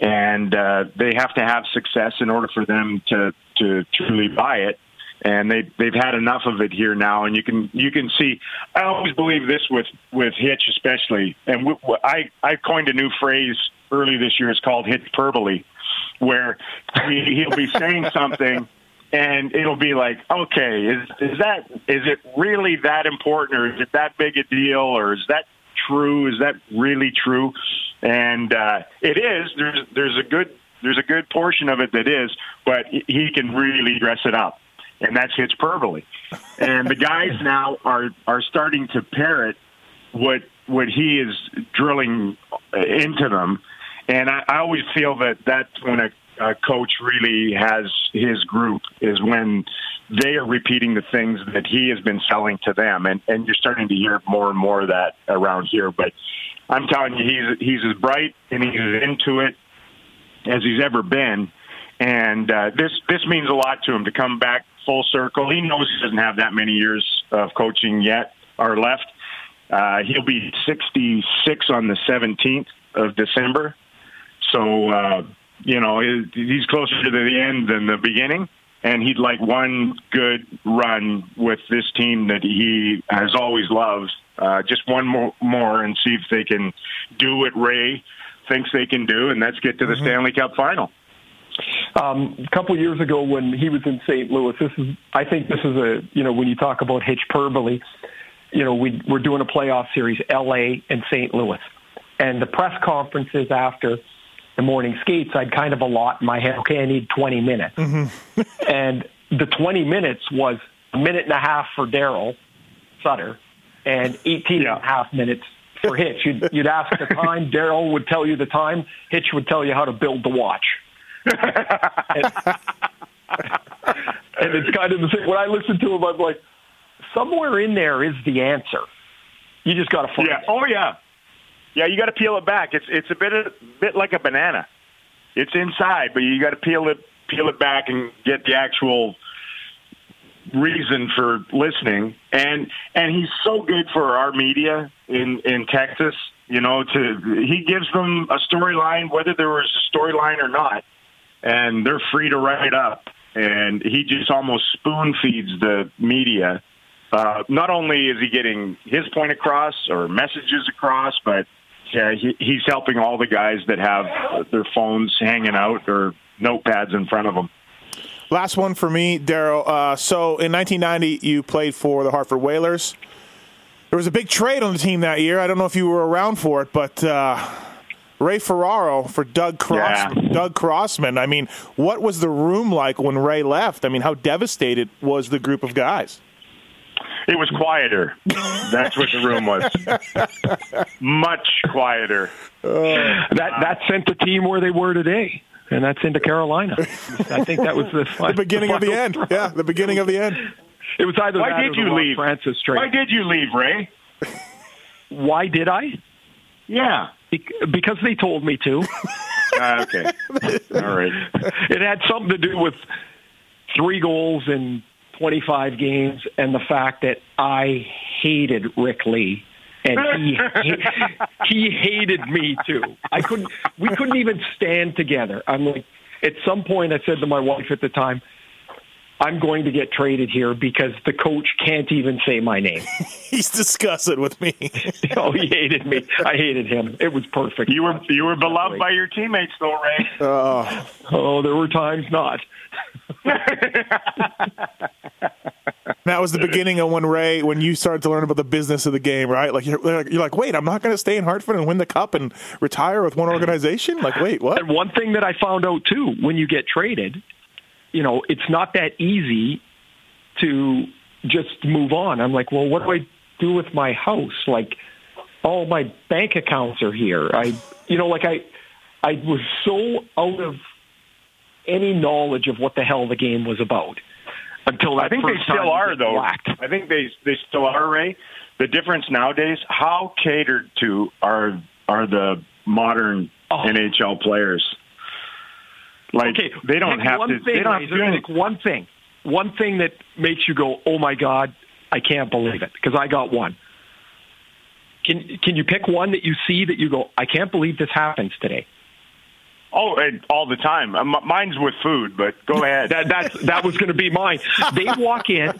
And uh, they have to have success in order for them to to truly buy it. And they they've had enough of it here now, and you can you can see. I always believe this with with Hitch, especially, and w- w- I I coined a new phrase early this year. It's called hyperbole, where he, he'll be saying something and it'll be like, okay, is is that is it really that important, or is it that big a deal, or is that true? Is that really true? And uh, it is. There's there's a good there's a good portion of it that is, but he can really dress it up, and that's hyperbole. And the guys now are are starting to parrot what what he is drilling into them, and I, I always feel that that's when a uh, coach really has his group is when they are repeating the things that he has been selling to them, and and you're starting to hear more and more of that around here. But I'm telling you, he's he's as bright and he's as into it as he's ever been, and uh, this this means a lot to him to come back full circle. He knows he doesn't have that many years of coaching yet or left, Uh, he'll be 66 on the 17th of December. So, uh, you know, he's closer to the end than the beginning. And he'd like one good run with this team that he has always loved. Uh, just one more, more and see if they can do what Ray thinks they can do, and let's get to the mm-hmm. Stanley Cup final. Um, a couple years ago, when he was in St. Louis, this is I think this is a you know when you talk about hyperbole, you know we we're doing a playoff series, L.A. and St. Louis, and the press conferences after the morning skates, I'd kind of allot in my head, okay, I need 20 minutes, mm-hmm. and the 20 minutes was a minute and a half for Darryl Sutter and 18 yeah. and a half minutes for Hitch. You'd, you'd ask the time, Daryl would tell you the time, Hitch would tell you how to build the watch and, and it's kind of the same. When I listen to him, I'm like, somewhere in there is the answer. You just got to find yeah. it. Oh yeah, yeah. You got to peel it back. It's it's a bit a bit like a banana. It's inside, but you got to peel it peel it back and get the actual reason for listening. And and he's so good for our media in in Texas. You know, to he gives them a storyline, whether there was a storyline or not and they're free to write up. And he just almost spoon feeds the media. Uh, not only is he getting his point across or messages across, but yeah, he, he's helping all the guys that have their phones hanging out or notepads in front of them. Last one for me, Daryl. Uh, so in 1990, you played for the Hartford Whalers. There was a big trade on the team that year. I don't know if you were around for it, but uh, Ray Ferraro for Doug Cross, yeah. Doug Crossman. I mean, what was the room like when Ray left? I mean, how devastated was the group of guys? It was quieter. That's what the room was. Much quieter. Uh, that that sent the team where they were today, and that's into Carolina. I think that was the, the beginning the of the end. Yeah, the beginning of the end. It was either Why did you leave? Francis trade. Why did you leave, Ray? Why did I? Yeah. Because they told me to. uh, okay. All right. It had something to do with three goals in 25 games and the fact that I hated Rick Ley and he he hated me too. I couldn't we couldn't even stand together. I'm like at some point I said to my wife at the time, I'm going to get traded here because the coach can't even say my name. He's disgusted with me. oh, he hated me. I hated him. It was perfect. You were you were beloved by your teammates, though, Ray. Oh, oh there were times not. that was the beginning of when Ray, when you started to learn about the business of the game, right? Like you're, you're like, wait, I'm not going to stay in Hartford and win the cup and retire with one organization. Like, wait, what? And one thing that I found out too, when you get traded you know, it's not that easy to just move on. I'm like, well, what do I do with my house? Like, all my bank accounts are here. I, you know, like I, I was so out of any knowledge of what the hell the game was about until I think they still are though. Whacked. I think they they still are, Ray. The difference nowadays, how catered to are are the modern oh. NHL players? Like okay, they don't have to. Thing, they don't have to one thing. One thing that makes you go, "Oh my God, I can't believe it," because I got one. Can Can you pick one that you see that you go, "I can't believe this happens today"? Oh, all the time. Uh, mine's with food, but go ahead. that that's, that was going to be mine. They walk in.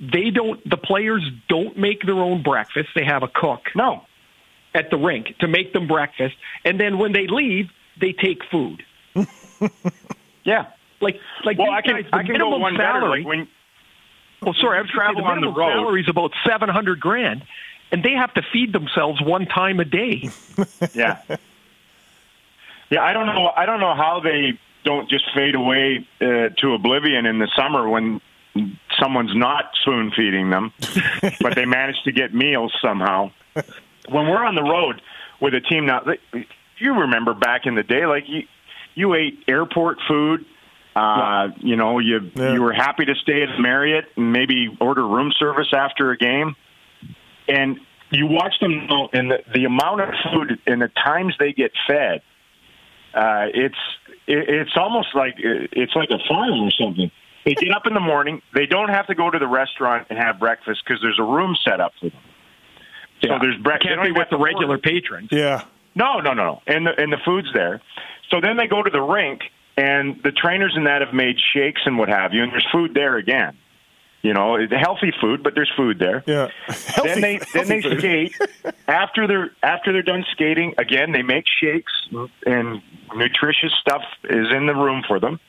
They don't. The players don't make their own breakfast. They have a cook. No. At the rink to make them breakfast, and then when they leave, they take food. yeah, like like well, I can guys, I can go one salary, better. Like when well, sorry, I'm traveling on the road. Salary is about seven hundred grand, and they have to feed themselves one time a day. yeah, yeah. I don't know. I don't know how they don't just fade away uh, to oblivion in the summer when someone's not spoon feeding them, but they manage to get meals somehow. When we're on the road with a team now, you remember back in the day, like you, you ate airport food. Uh, you know, you yeah. you were happy to stay at Marriott and maybe order room service after a game, and you watch them and the, the amount of food and the times they get fed. Uh, it's it, it's almost like it's like a farm or something. They get up in the morning. They don't have to go to the restaurant and have breakfast because there's a room set up for them. Yeah. there's breakfast. Can't be with the regular patrons. Yeah. No, no, no, no. And the and the food's there. So then they go to the rink, and the trainers and that have made shakes and what have you, and there's food there again. You know, it's healthy food, but there's food there. Yeah. Healthy- then they then they food. skate after they're after they're done skating again they make shakes and nutritious stuff is in the room for them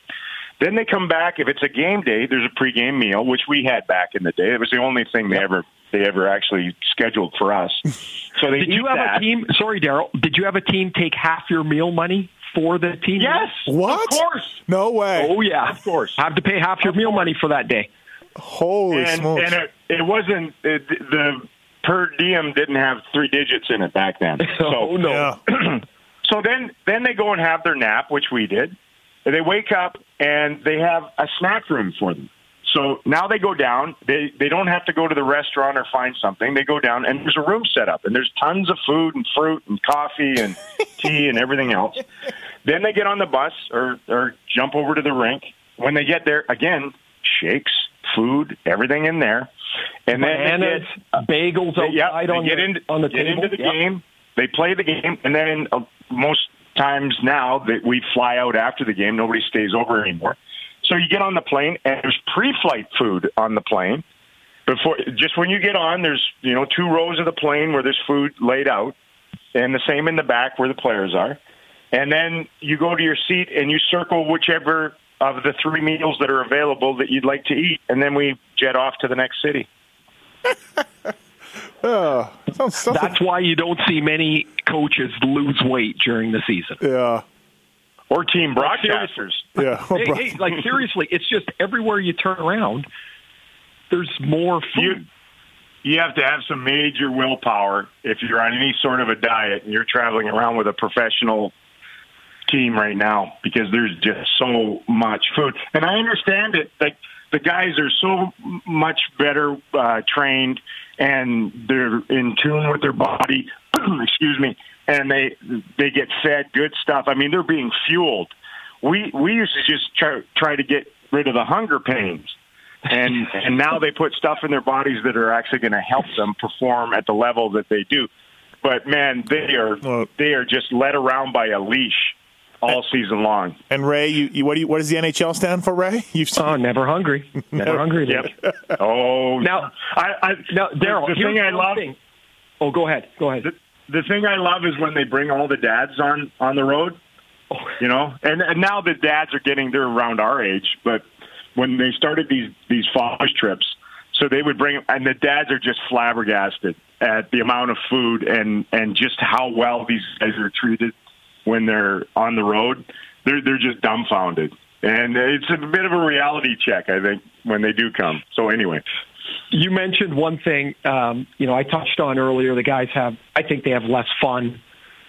then they come back if it's a game day there's a pregame meal which we had back in the day it was the only thing they ever they ever actually scheduled for us so they Did you have that. a team? Sorry, Daryl. Did you have a team take half your meal money for the team? yes What? of course No way. Oh yeah, Of course. Have to pay half your meal money for that day. Holy and, smokes. and it, it wasn't it, the per diem didn't have three digits in it back then so oh no. yeah. So then, then they go and have their nap, which we did. They wake up and they have a snack room for them. So now they go down. They they don't have to go to the restaurant or find something. They go down and there's a room set up and there's tons of food and fruit and coffee and tea and everything else. Then they get on the bus or or jump over to the rink. When they get there, again, shakes, food, everything in there. And then they Bananas, get bagels they- yeah, outside they on get the into, on the get table. into the Yep. game. They play the game, and then uh, most times now that we fly out after the game, nobody stays over anymore. So you get on the plane, and there's pre-flight food on the plane. Before, just when you get on, there's you know two rows of the plane where there's food laid out, and the same in the back where the players are. And then you go to your seat and you circle whichever of the three meals that are available that you'd like to eat, and then we jet off to the next city. Uh, sounds, sounds That's why you don't see many coaches lose weight during the season. yeah. Or team broadcasters. Yeah. Hey, hey, like seriously, it's just everywhere you turn around, there's more food. you you have to have some major willpower if you're on any sort of a diet and you're traveling around with a professional team right now because there's just so much food. And I understand it. Like the guys are so much better uh, trained and they're in tune with their body. excuse me. And they they get fed good stuff. I mean, they're being fueled. We we used to just try try to get rid of the hunger pains and and now they put stuff in their bodies that are actually going to help them perform at the level that they do. But man, they are they are just led around by a leash all season long. And Ray, you, you what do you, what does the NHL stand for, Ray? You've Oh, never hungry, never hungry. Yep. Luke. Oh, Now- I, I Now, Daryl, the here's thing I love thing. Oh, go ahead. Go ahead. the, the thing I love is when they bring all the dads on on the road. Oh. You know, and, and now the dads are getting they're around our age, but when they started these these fathers trips, so they would bring and the dads are just flabbergasted at the amount of food and and just how well these guys are treated when they're on the road. They're they're just dumbfounded. And it's a bit of a reality check, I think, when they do come. So anyway, You mentioned one thing. Um, you know, I touched on earlier. The guys have, I think, they have less fun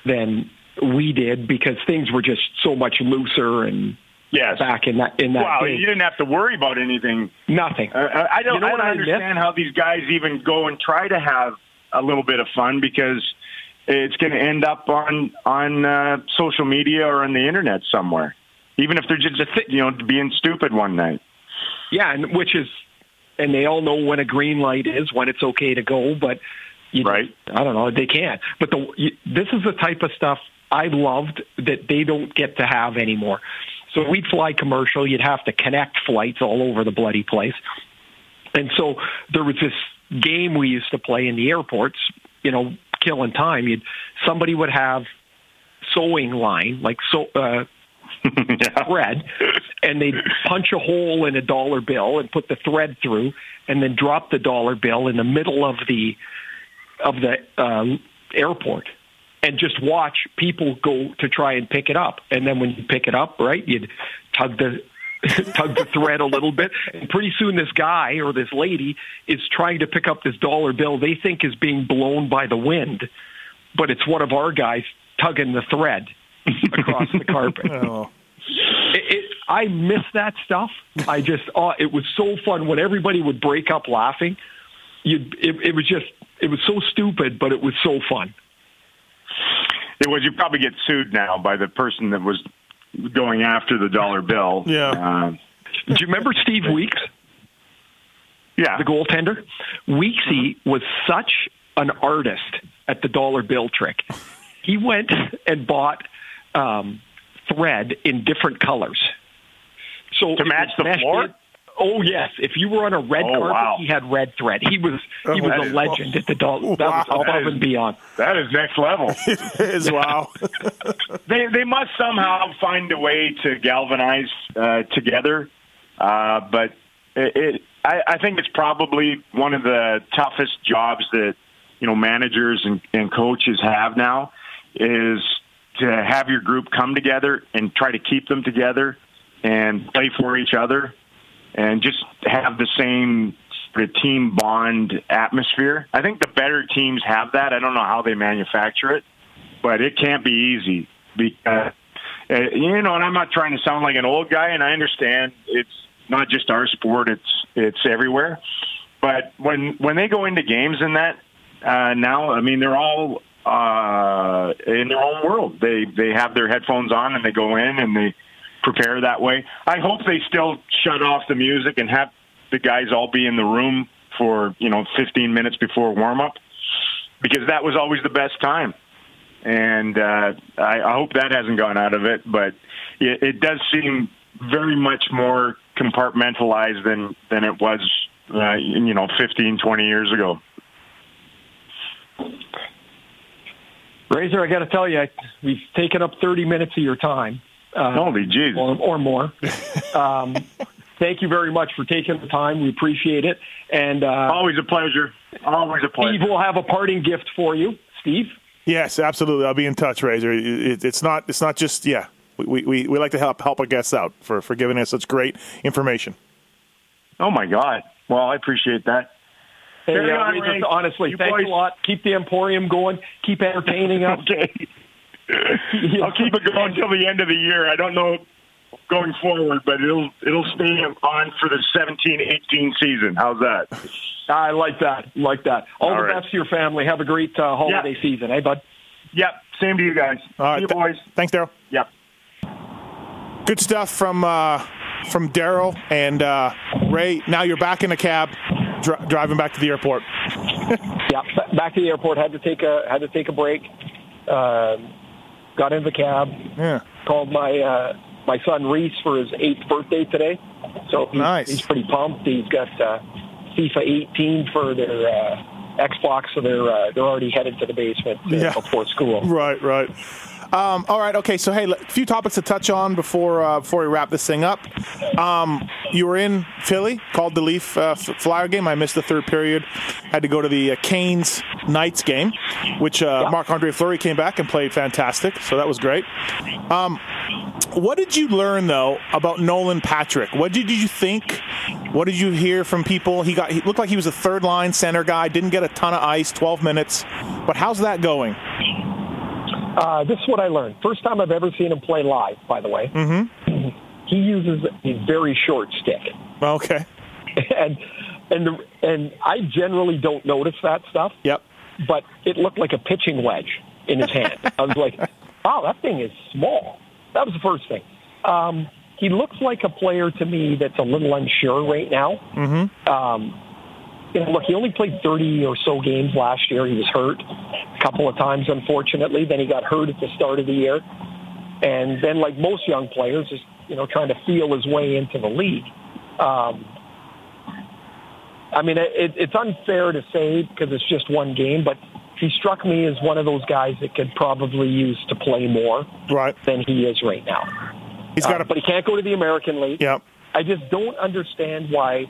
than we did because things were just so much looser and yes. back in that in that day. you didn't have to worry about anything Nothing. Uh, I don't, You know I don't I understand how these guys even go and try to have a little bit of fun because it's going to end up on on uh, social media or on the internet somewhere, even if they're just you know being stupid one night. Yeah, and which is, and they all know when a green light is, when it's okay to go, but you Right. I don't know, they can't. But the you, this is the type of stuff I loved that they don't get to have anymore. So we'd fly commercial, you'd have to connect flights all over the bloody place. And so there was this game we used to play in the airports, you know, killing time. You'd somebody would have sewing line, like so uh thread and they'd punch a hole in a dollar bill and put the thread through and then drop the dollar bill in the middle of the of the um, airport and just watch people go to try and pick it up and then when you pick it up right you'd tug the tug the thread a little bit and pretty soon this guy or this lady is trying to pick up this dollar bill they think is being blown by the wind but it's one of our guys tugging the thread across the carpet Oh. it, it, I miss that stuff. I just, oh, it was so fun when everybody would break up laughing. You, it, it was just, it was so stupid, but it was so fun. It was you probably get sued now by the person that was going after the dollar bill. Yeah. Uh, Do you remember Steve Weeks, yeah. the goaltender? Weeksy was such an artist at the dollar bill trick. He went and bought um, thread in different colors. So To match the floor? in- Oh yes! If you were on a red Oh, carpet, wow. he had red thread. He was he was that a is- legend at the dollar. That was Wow. above That is- and beyond. That is next level. Is wow. they they must somehow find a way to galvanize uh, together. Uh, but it, it I, I think it's probably one of the toughest jobs that you know managers and, and coaches have now is to have your group come together and try to keep them together and play for each other and just have the same sort of team bond atmosphere. I think the better teams have that. I don't know how they manufacture it, but it can't be easy because uh, you know. And I'm not trying to sound like an old guy, and I understand it's not just our sport; it's it's everywhere. But when when they go into games in that uh, now, I mean, they're all uh, in their own world. They they have their headphones on and they go in and they prepare that way. I hope they still shut off the music and have the guys all be in the room for you know 15 minutes before warm up because that was always the best time. And uh, I, I hope that hasn't gone out of it, but it, it does seem very much more compartmentalized than than it was, uh, you know, 15, 20 years ago. Razor, I got to tell you, we've taken up 30 minutes of your time. Uh, Holy jeez! or, or more. Um, thank you very much for taking the time. We appreciate it. And uh, Always a pleasure. Always a pleasure. Steve will have a parting gift for you. Steve? Yes, absolutely. I'll be in touch, Razor. It, it, it's not. It's not just. Yeah, we, we we like to help help our guests out for for giving us such great information. Oh my God! Well, I appreciate that. Hey, Carry uh, on, Razor, honestly, You thanks boys- a lot. Keep the Emporium going. Keep entertaining us. Okay. I'll keep it going until the end of the year. I don't know going forward, but it'll it'll stay on for the 17-18 season. How's that? I like that. Like that. All, All the right. best to your family. Have a great uh, holiday Yeah. season, eh, bud? Yep. Same to you guys. All right, See you th- boys. Thanks, Daryl. Yep. Good stuff from uh, from Daryl and uh, Ray. Now you're back in a cab, dri- driving back to the airport. Yeah, back to the airport. Had to take a had to take a break. Um got in the cab. Yeah. Called my uh, my son Reese for his eighth birthday today. So he's, Nice. he's pretty pumped. He's got uh, FIFA 18 for their uh, Xbox, so they're uh, they're already headed to the basement uh, Yeah. before school. Right, right. Um, all right, okay. So, hey, a few topics to touch on before uh, before we wrap this thing up. Um, you were in Philly, called the Leaf uh, Flyer game. I missed the third period. Had to go to the uh, Canes Knights game, which uh, Marc Andre Fleury came back and played fantastic. So that was great. Um, what did you learn though about Nolan Patrick? What did you think? What did you hear from people? He got he looked like he was a third line center guy. Didn't get a ton of ice, twelve minutes. But how's that going? Uh, this is what I learned. First time I've ever seen him play live, by the way. Mm-hmm. He uses a very short stick. Okay. and and the, and I generally don't notice that stuff. Yep. But it looked like a pitching wedge in his hand. I was like, "Wow, that thing is small." That was the first thing. Um, he looks like a player to me that's a little unsure right now. Mm-hmm. Um, you know, look, he only played 30 or so games last year. He was hurt a couple of times, unfortunately. Then he got hurt at the start of the year, and then, like most young players, is you know trying to feel his way into the league. Um, I mean, it, it's unfair to say because it's just one game, but he struck me as one of those guys that could probably use to play more Right. than he is right now. He's got Uh, a. but he can't go to the American League. Yep. I just don't understand why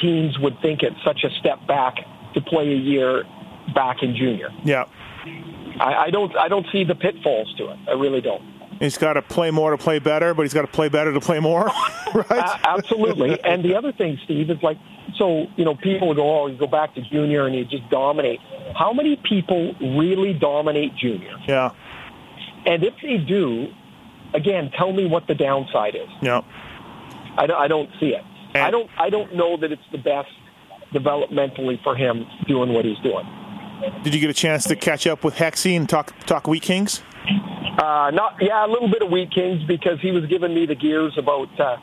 teams would think it's such a step back to play a year back in junior. Yeah. I, I don't. I don't see the pitfalls to it. I really don't. He's got to play more to play better, but he's got to play better to play more. right. A- absolutely. and the other thing, Steve, is like, so, you know, people would go, oh, you go back to junior and you just dominate. How many people really dominate junior? Yeah. And if they do, again, tell me what the downside is. Yeah. I don't, I don't see it. And- I don't. I don't know that it's the best developmentally for him doing what he's doing. Did you get a chance to catch up with Hexy and talk talk Wheat Kings? Uh, not yeah, a little bit of Wheat Kings because he was giving me the gears about uh,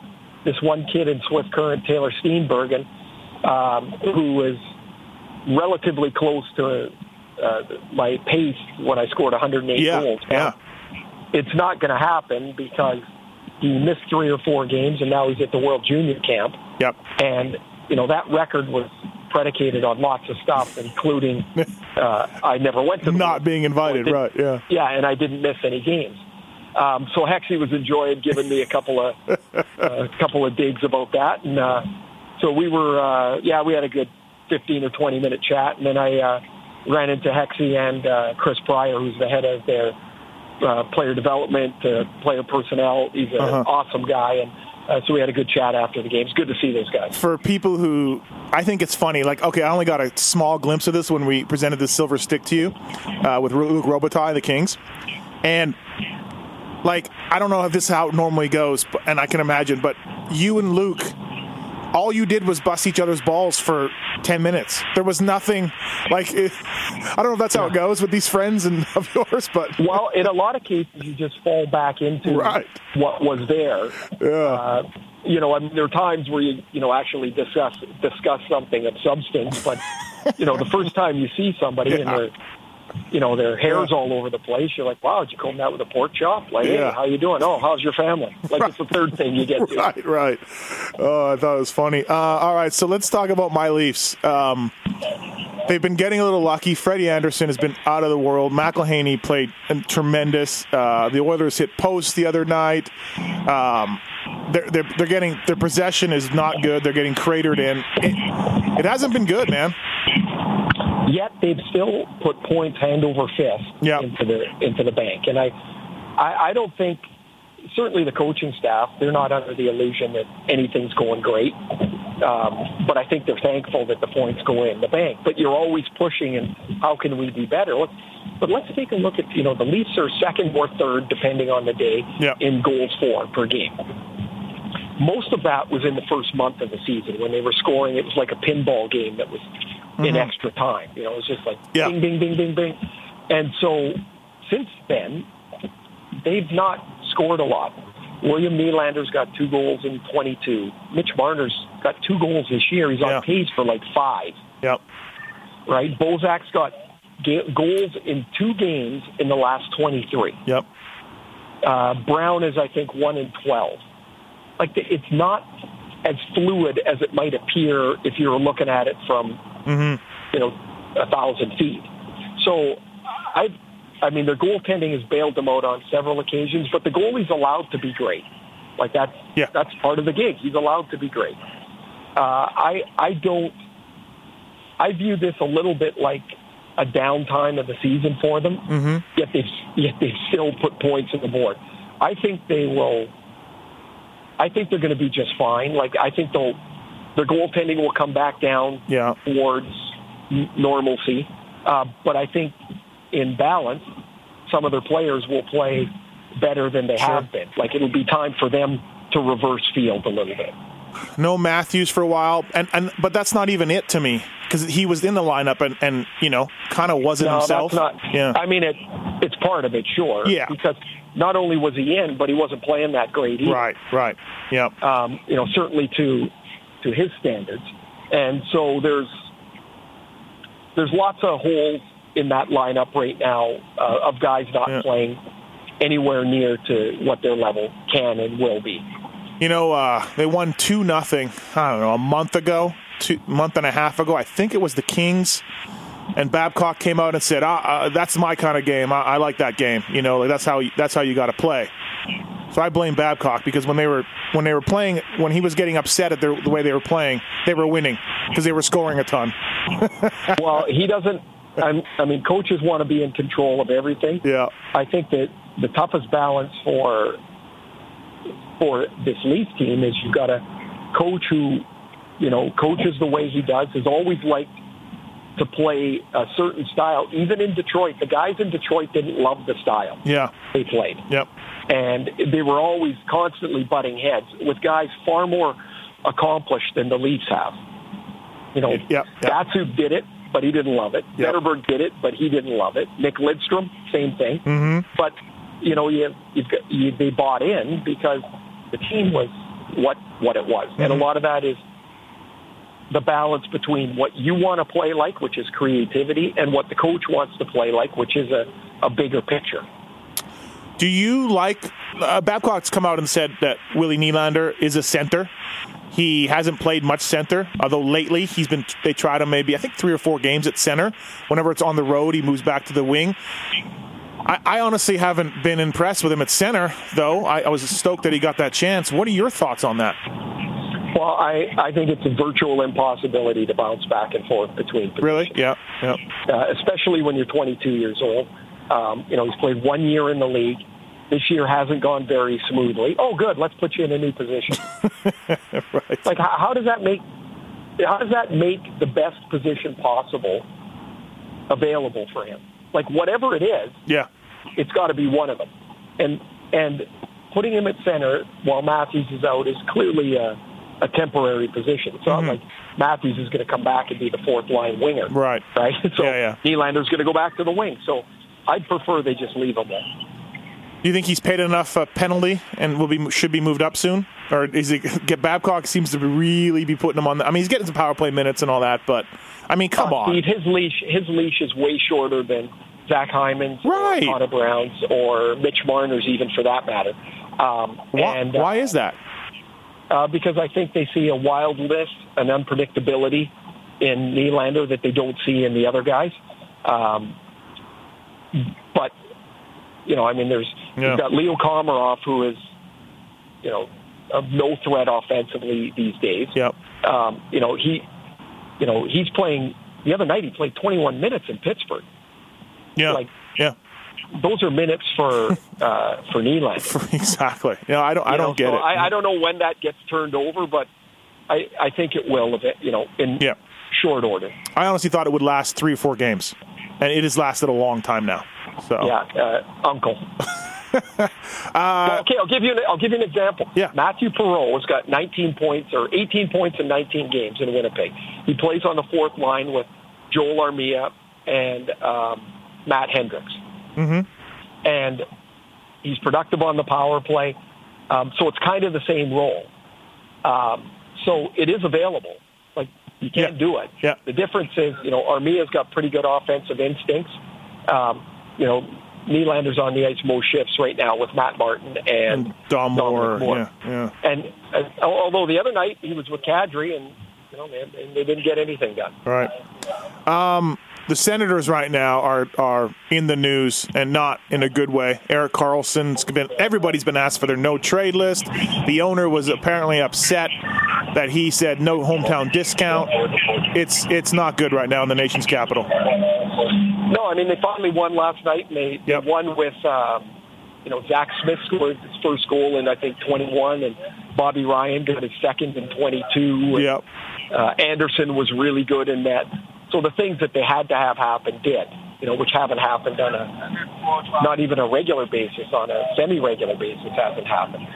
this one kid in Swift Current, Taylor Steenbergen, um, who was relatively close to uh, my pace when I scored 108 Yeah, goals. yeah. It's not going to happen because he missed three or four games, and now he's at the World Junior Camp. Yep. And you know that record was predicated on lots of stuff, including uh, I never went to the Not being invited, so right? Yeah. yeah, and I didn't miss any games. Um, so Hexy was enjoying giving me a couple of a couple of digs about that, and uh, so we were uh, yeah we had a good fifteen or twenty minute chat, and then I uh, ran into Hexy and uh, Chris Pryor, who's the head of their uh, player development, uh, player personnel. He's an Uh-huh. awesome guy, and uh, so we had a good chat after the game. It's good to see those guys. for people who I think it's funny. Like, okay, I only got a small glimpse of this when we presented the silver stick to you uh, with Luc Robitaille, the Kings, and like I don't know if this is how it normally goes, but, and I can imagine, but you and Luc. All you did was bust each other's balls for ten minutes. There was nothing like eh, I don't know if that's how it goes with these friends and of yours, but Well, in a lot of cases, you just fall back into Right. what was there. yeah, Uh, you know, I mean, there are times where you, you know, actually discuss discuss something of substance, but you know, the first time you see somebody and Yeah. You know, their hair's all over the place, you're like, "Wow, did you comb that with a pork chop?" Like, Yeah. "Hey, how you doing? Oh, how's your family?" Like, it's the third thing you get to. right, right. Oh, I thought it was funny. Uh, all right, so let's talk about my Leafs. Um, they've been getting a little lucky. Freddie Andersen has been out of the world. McElhinney played tremendous. Uh, the Oilers hit post the other night. Um, they're, they're, they're getting their possession is not good. They're getting cratered in. It, it hasn't been good, man. Yet they've still put points hand over fist Yeah. into the into the bank, and I, I, I don't think certainly the coaching staff they're not under the illusion that anything's going great. Um, but I think they're thankful that the points go in the bank. But you're always pushing, and how can we be better? Let's, but let's take a look at you know the Leafs are second or third depending on the day Yeah. in goals for per game. Most of that was in the first month of the season when they were scoring. It was like a pinball game that was in extra time. You know, it was just like Yeah. ding, ding, ding, ding, ding. And so since then, they've not scored a lot. William Nylander's got two goals in 22. Mitch Marner's got two goals this year. He's on Yeah. pace for like five, Yep. right? Bozak's got ga- goals in two games in the last 23. Yep. Uh, Brown is, I think, one in 12. Like, the, it's not as fluid as it might appear if you were looking at it from, you know, a thousand feet. So, I, I mean, their goaltending has bailed them out on several occasions, but the goalie's allowed to be great. Like that's Yeah. that's part of the gig. He's allowed to be great. Uh, I I don't. I view this a little bit like a downtime of the season for them. Mm-hmm. Yet they yet they still put points on the board. I think they will. I think they're going to be just fine. Like I think they'll their goaltending will come back down Yeah. towards normalcy. Uh, but I think in balance, some of their players will play better than they have been. Like it'll be time for them to reverse field a little bit. No Matthews for a while, and, and but that's not even it to me because he was in the lineup and, and you know kind of wasn't No, himself. that's not. yeah. I mean, it it's part of it, sure. Yeah. Because not only was he in, but he wasn't playing that great either. right. Right. Yep. um, you know, certainly to to his standards. And so there's there's lots of holes in that lineup right now uh, of guys not Yeah. playing anywhere near to what their level can and will be. You know, uh, they won two nothing. I don't know, a month ago, two month and a half ago. I think it was the Kings, and Babcock came out and said, ah, uh, "That's my kind of game. I, I like that game. You know, like that's how that's how you got to play." So I blame Babcock because when they were when they were playing when he was getting upset at their, the way they were playing, they were winning because they were scoring a ton. well, he doesn't. I'm, I mean, coaches want to be in control of everything. Yeah. I think that the toughest balance for for this Leafs team is you've got a coach who, you know, coaches the way he does. Has always liked to play a certain style. Even in Detroit, the guys in Detroit didn't love the style Yeah. they played, Yep. and they were always constantly butting heads with guys far more accomplished than the Leafs have. You know, Yep, yep. Datsyuk did it, but he didn't love it. Yep. Zetterberg did it, but he didn't love it. Nick Lidstrom, same thing. Mm-hmm. But you know, you, you've got, you, they bought in because the team was what what it was, and a Mm-hmm. lot of that is the balance between what you want to play like, which is creativity, and what the coach wants to play like, which is a, a bigger picture. Do you like uh, Babcock's come out and said that Willie Nylander is a center? He hasn't played much center, although lately he's been. They tried him maybe I think three or four games at center. Whenever it's on the road, he moves back to the wing. I, I honestly haven't been impressed with him at center, though. I, I was stoked that he got that chance. What are your thoughts on that? Well, I, I think it's a virtual impossibility to bounce back and forth between positions. Really? Yeah. Yeah. uh, especially when you're 22 years old. Um, you know, he's played one year in the league. This year hasn't gone very smoothly. Oh, good. Let's put you in a new position. right. Like, how, how does that make how does that make the best position possible available for him? Like, whatever it is, Yeah. it's got to be one of them. And and putting him at center while Matthews is out is clearly a, a temporary position. It's not like Matthews is going to come back and be the fourth line winger, Right. Right. So Yeah, yeah. Nylander's going to go back to the wing. So I'd prefer they just leave him there. Do you think he's paid enough uh, penalty and will be should be moved up soon, or is it get Babcock seems to really be putting him on? The, I mean, he's getting some power play minutes and all that, but I mean, come Uh, on. Steve, his leash his leash is way shorter than Zach Hyman's, Right. or Connor Brown's, or Mitch Marner's, even for that matter. Um, Why, and uh, why is that? Uh, because I think they see a wildness, an unpredictability in Nylander that they don't see in the other guys. Um, but you know, I mean, there's Yeah. you've got Leo Komarov, who is you know of no threat offensively these days. Yep. Um, you know, he you know he's playing. The other night he played 21 minutes in Pittsburgh. Yeah. like- yeah. Those are minutes for uh, for Nylander. exactly. Yeah. I don't. I You know, don't get so it. I, I don't know when that gets turned over, but I, I think it will. If it, you know, in Yeah. short order. I honestly thought it would last three or four games, and it has lasted a long time now. So Yeah, uh, Uncle. Well, okay, I'll give you. An, I'll give you an example. Uh, Yeah. Matthew Perreault has got 19 points or 18 points in 19 games in Winnipeg. He plays on the fourth line with Joel Armia and um, Matt Hendricks. Mm-hmm. And he's productive on the power play. Um, so it's kind of the same role. Um, so it is available. Like you can't Yeah. do it. Yeah. The difference is, you know, Armia's got pretty good offensive instincts. Um, you know, Nylander's on the ice most shifts right now with Matt Martin and, and Dom Moore. Moore. Yeah. Yeah. And uh, although the other night he was with Kadri and you know they, they didn't get anything done. All right. Um, the Senators right now are are in the news and not in a good way. Erik Karlsson's been everybody's been asked for their no trade list. The owner was apparently upset that he said no hometown discount. It's it's not good right now in the nation's capital. No, I mean they finally won last night and they, Yep. they won with um, you know Zack Smith scored his first goal in I think 21 and Bobby Ryan got his second in 22. and, Yep. uh, Anderson was really good in that. So the things that they had to have happen did, you know, which haven't happened on a not even a regular basis, on a semi-regular basis hasn't happened.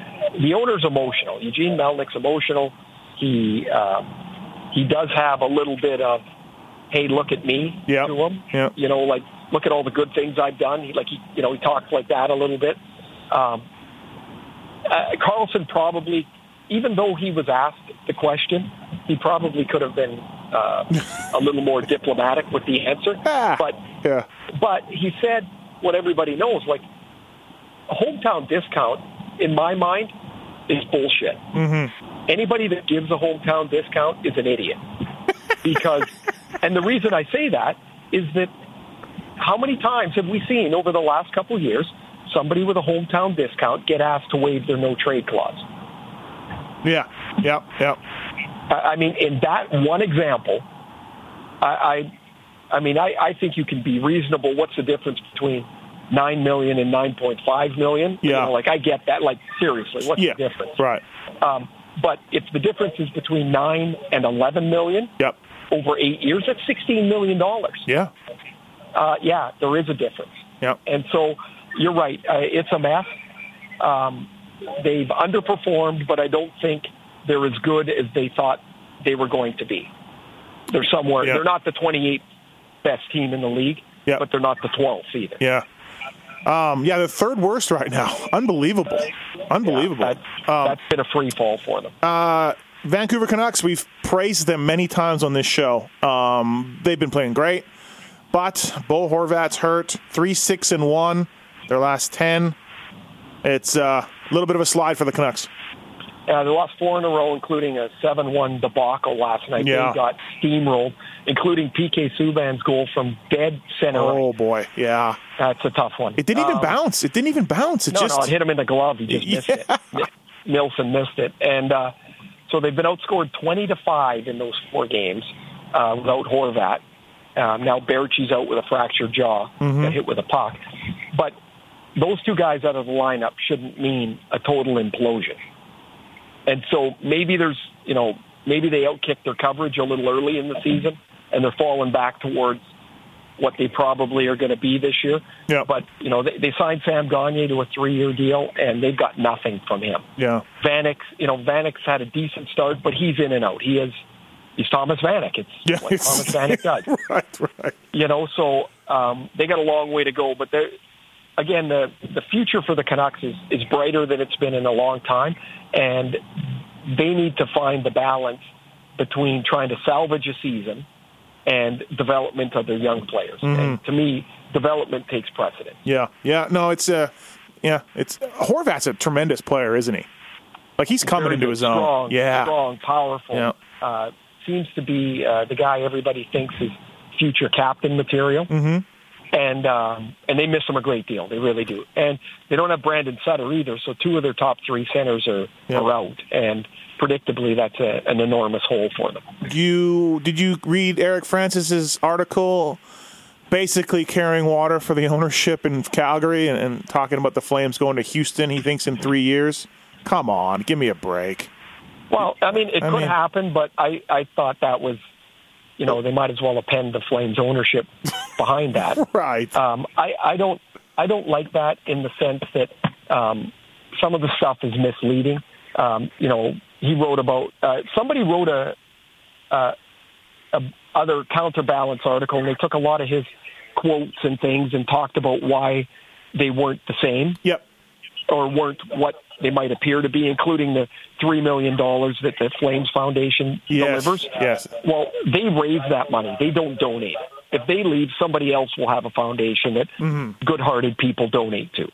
The owner's emotional. Eugene Melnyk's emotional. He um, he does have a little bit of, hey, look at me Yep. to him. Yep. You know, like look at all the good things I've done. He like he you know he talks like that a little bit. Um, uh, Karlsson probably, even though he was asked the question, he probably could have been uh, a little more diplomatic with the answer. Ah, But yeah. but he said what everybody knows, like a hometown discount, in my mind, is bullshit. Mm-hmm. Anybody that gives a hometown discount is an idiot. Because, and the reason I say that is that how many times have we seen over the last couple of years somebody with a hometown discount get asked to waive their no trade clause? Yeah. Yep. Yep. I mean, in that one example, I, I, I mean, I, I think you can be reasonable. What's the difference between nine million and nine point five million? You Yeah. know, like I get that. Like seriously, what's Yeah. the difference? Right. Um, but if the difference is between nine and eleven million Yep. over eight years, that's sixteen million dollars. Yeah. Uh, yeah, there is a difference. Yep. And so you're right. Uh, it's a mess. Um, they've underperformed, but I don't think they're as good as they thought they were going to be. They're somewhere. Yeah. They're not the 28th best team in the league, Yeah. but they're not the 12th either. Yeah. Um, yeah, the third worst right now. Unbelievable. Unbelievable. That, um, that's been a free fall for them. uh, Vancouver Canucks, we've praised them many times on this show. Um, they've been playing great, but Bo Horvat's hurt. Three, six, and one. Their last ten. It's uh, a little bit of a slide for the Canucks. Uh, they lost four in a row, including a 7-1 debacle last night. Yeah. They got steamrolled, including PK Subban's goal from dead center. Oh boy, yeah. That's a tough one. It didn't even Um, bounce. It didn't even bounce. It No, just no, it hit him in the glove. He just missed it. Nilsson missed it, and uh, so they've been outscored twenty to five in those four games uh, without Horvat. Um, now Baertschi's out with a fractured jaw, Mm-hmm. got hit with a puck, but those two guys out of the lineup shouldn't mean a total implosion. And so maybe there's, you know, maybe they outkicked their coverage a little early in the season, and they're falling back towards what they probably are going to be this year. Yeah. But you know, they, they signed Sam Gagner to a three-year deal, and they've got nothing from him. yeah. Vanek, you know, Vanek's had a decent start, but he's in and out. He is, he's Thomas Vanek. It's Yeah, what Thomas Vanek does. right, right. You know, so um, they got a long way to go. But they're, again, the the future for the Canucks is is brighter than it's been in a long time, and they need to find the balance between trying to salvage a season and development of their young players. And to me, development takes precedence. Yeah, yeah. No, it's uh, yeah. It's Horvat's a tremendous player, isn't he? Like he's coming Very into his own. Strong, yeah, strong, powerful. Yeah. Uh, seems to be uh, the guy everybody thinks is future captain material. Mm-hmm. And um, and they miss him a great deal. They really do. And they don't have Brandon Sutter either. So two of their top three centers are, Yeah. are out. And predictably, that's a, an enormous hole for them. You did you read Eric Francis's article, basically carrying water for the ownership in Calgary and, and talking about the Flames going to Houston? He thinks in three years. Come on, give me a break. Well, I mean, it I could mean- happen, but I, I thought that was, you know, they might as well append the Flames ownership behind that. Right. Um, I, I don't I don't like that in the sense that um, some of the stuff is misleading. Um, you know, he wrote about uh, somebody wrote a, uh, a other counterbalance article, and they took a lot of his quotes and things and talked about why they weren't the same yep. Or weren't what they might appear to be, including the three million dollars that the Flames Foundation Yes. delivers. Yes. Well, they raise that money. They don't donate it. If they leave, somebody else will have a foundation that Mm-hmm. good-hearted people donate to.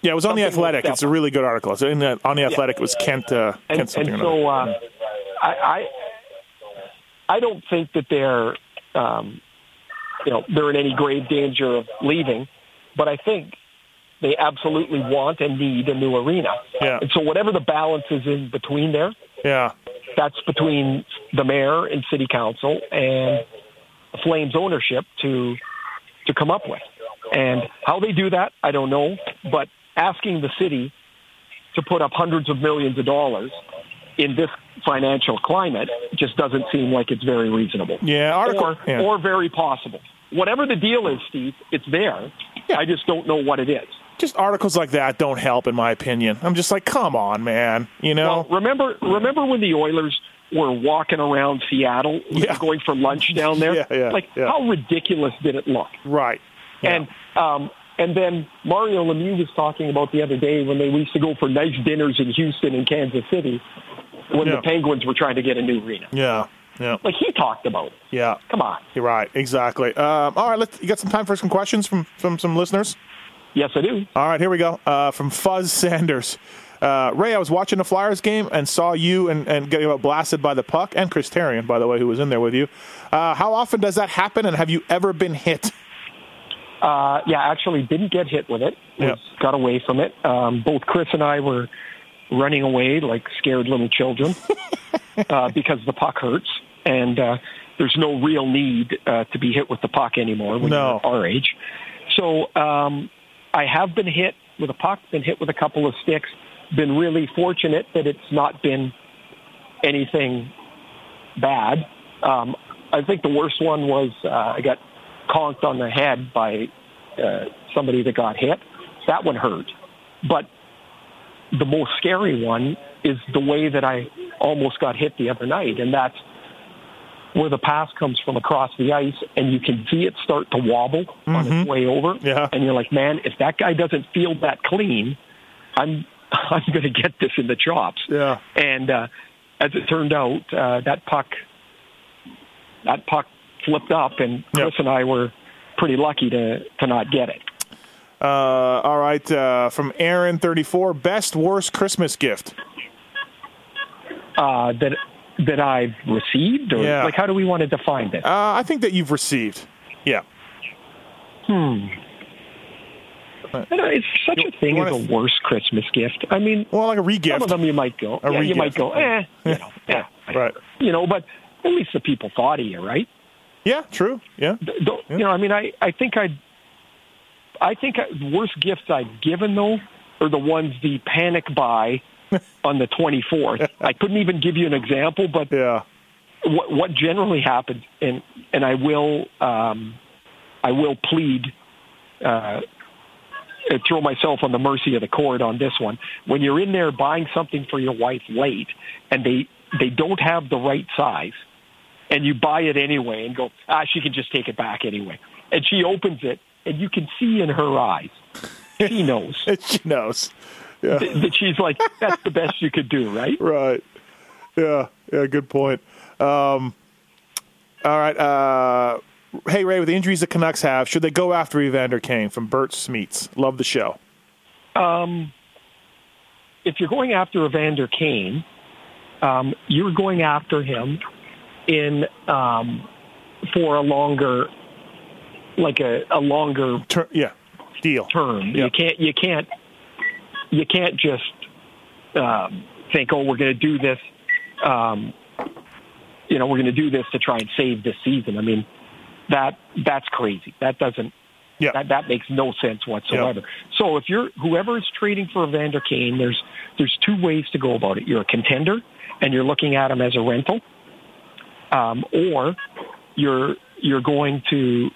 Yeah, it was on the Something Athletic. It's a really good article. So in the, on the Athletic, it was Kent. Uh, And, Kent something and so um, I, I, I don't think that they're, um, you know, they're in any grave danger of leaving, but I think they absolutely want and need a new arena. Yeah. And so whatever the balance is in between there, yeah. that's between the mayor and city council and Flames ownership to to come up with. And how they do that, I don't know. But asking the city to put up hundreds of millions of dollars in this financial climate just doesn't seem like it's very reasonable. Yeah, article- or yeah. or very possible. Whatever the deal is, Steve, it's there. I just don't know what it is. Just articles like that don't help, in my opinion. I'm just like, come on, man. You know? Well, remember remember when the Oilers were walking around Seattle, Yeah. going for lunch down there? Yeah, yeah, like yeah. how ridiculous did it look? right. And um, and then Mario Lemieux was talking about the other day when they used to go for nice dinners in Houston and Kansas City when the Penguins were trying to get a new arena. yeah. Yeah. Like he talked about. it. Yeah. Come on. You're right. Exactly. Um, all right. Let's, you got some time for some questions from, from some listeners? Yes, I do. All right, here we go. Uh, from Fuzz Sanders. Uh, Ray, I was watching the Flyers game and saw you and, and getting blasted by the puck, and Chris Tarian, by the way, who was in there with you. Uh, how often does that happen, and have you ever been hit? Uh, yeah, actually didn't get hit with it. Was, Yep. Got away from it. Um, both Chris and I were running away like scared little children uh, because the puck hurts, and uh, there's no real need uh, to be hit with the puck anymore when No. you're our age. So um, I have been hit with a puck, been hit with a couple of sticks. Been really fortunate that it's not been anything bad. Um, I think the worst one was uh, I got conked on the head by uh, somebody that got hit. That one hurt. But the most scary one is the way that I almost got hit the other night, and that's where the pass comes from across the ice, and you can see it start to wobble on its way over. Yeah. And you're like, man, if that guy doesn't feel that clean, I'm I'm going to get this in the chops Yeah. and uh, as it turned out, uh, that puck that puck flipped up, and Chris Yep. and I were pretty lucky to to not get it. Uh, all right, uh, from Aaron, 34. Best, worst Christmas gift? Uh, that that I've received, or Yeah. like how do we want to define this? Uh, I think that you've received. Yeah. I know, it's such You- a thing as a worst Christmas gift. I mean, Well, like a regift. some of them you might go, A yeah, you might go, eh, you know, yeah, Right. you know, but at least the people thought of you, right? Yeah, true. Yeah. Th- th- You know, I mean, I, I think I'd, I think I, the worst gifts I've given though are the ones the panic buy on the 24th. I couldn't even give you an example, but Yeah. what, what generally happens, and and I will, um, I will plead, uh, throw myself on the mercy of the court on this one. When you're in there buying something for your wife late, and they they don't have the right size, and you buy it anyway, and go, ah, she can just take it back anyway, and she opens it, and you can see in her eyes, she knows she knows. Yeah. that that she's like, that's the best you could do, right? Right. Yeah. Yeah. Good point. Um, all right. Uh, hey, Ray, with the injuries the Canucks have, should they go after Evander Kane from Bert Smeets? Love the show. Um, if you're going after Evander Kane, um, you're going after him in um, for a longer, like a, a longer Tur- yeah. Deal. term. Yeah. You can't you can't you can't just um, think, oh, we're going to do this. Um, you know, we're going to do this to try and save this season. I mean, that that's crazy. That doesn't Yeah. that that makes no sense whatsoever. So if you're whoever is trading for Evander Kane, there's there's two ways to go about it. You're a contender and you're looking at him as a rental, um, or you're you're going to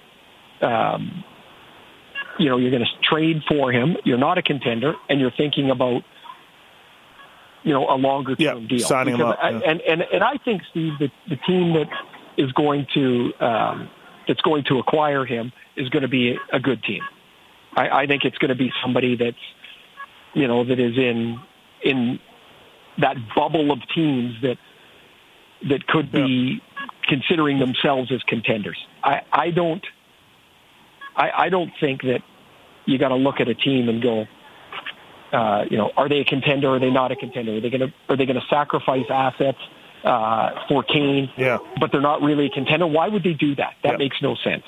um, you know you're going to trade for him. You're not a contender and you're thinking about you know a longer term Yeah, deal. signing him up, I- yeah. And and and I think Steve, the, the team that is going to um, that's going to acquire him is going to be a good team. I, I think it's going to be somebody that's you know that is in in that bubble of teams that that could be considering themselves as contenders. I, I don't I, I don't think that you got to look at a team and go, uh, you know, are they a contender? Or are they not a contender? Are they going to are they going to sacrifice assets uh, for Kane? Yeah. but they're not really a contender. Why would they do that? That Yeah. makes no sense.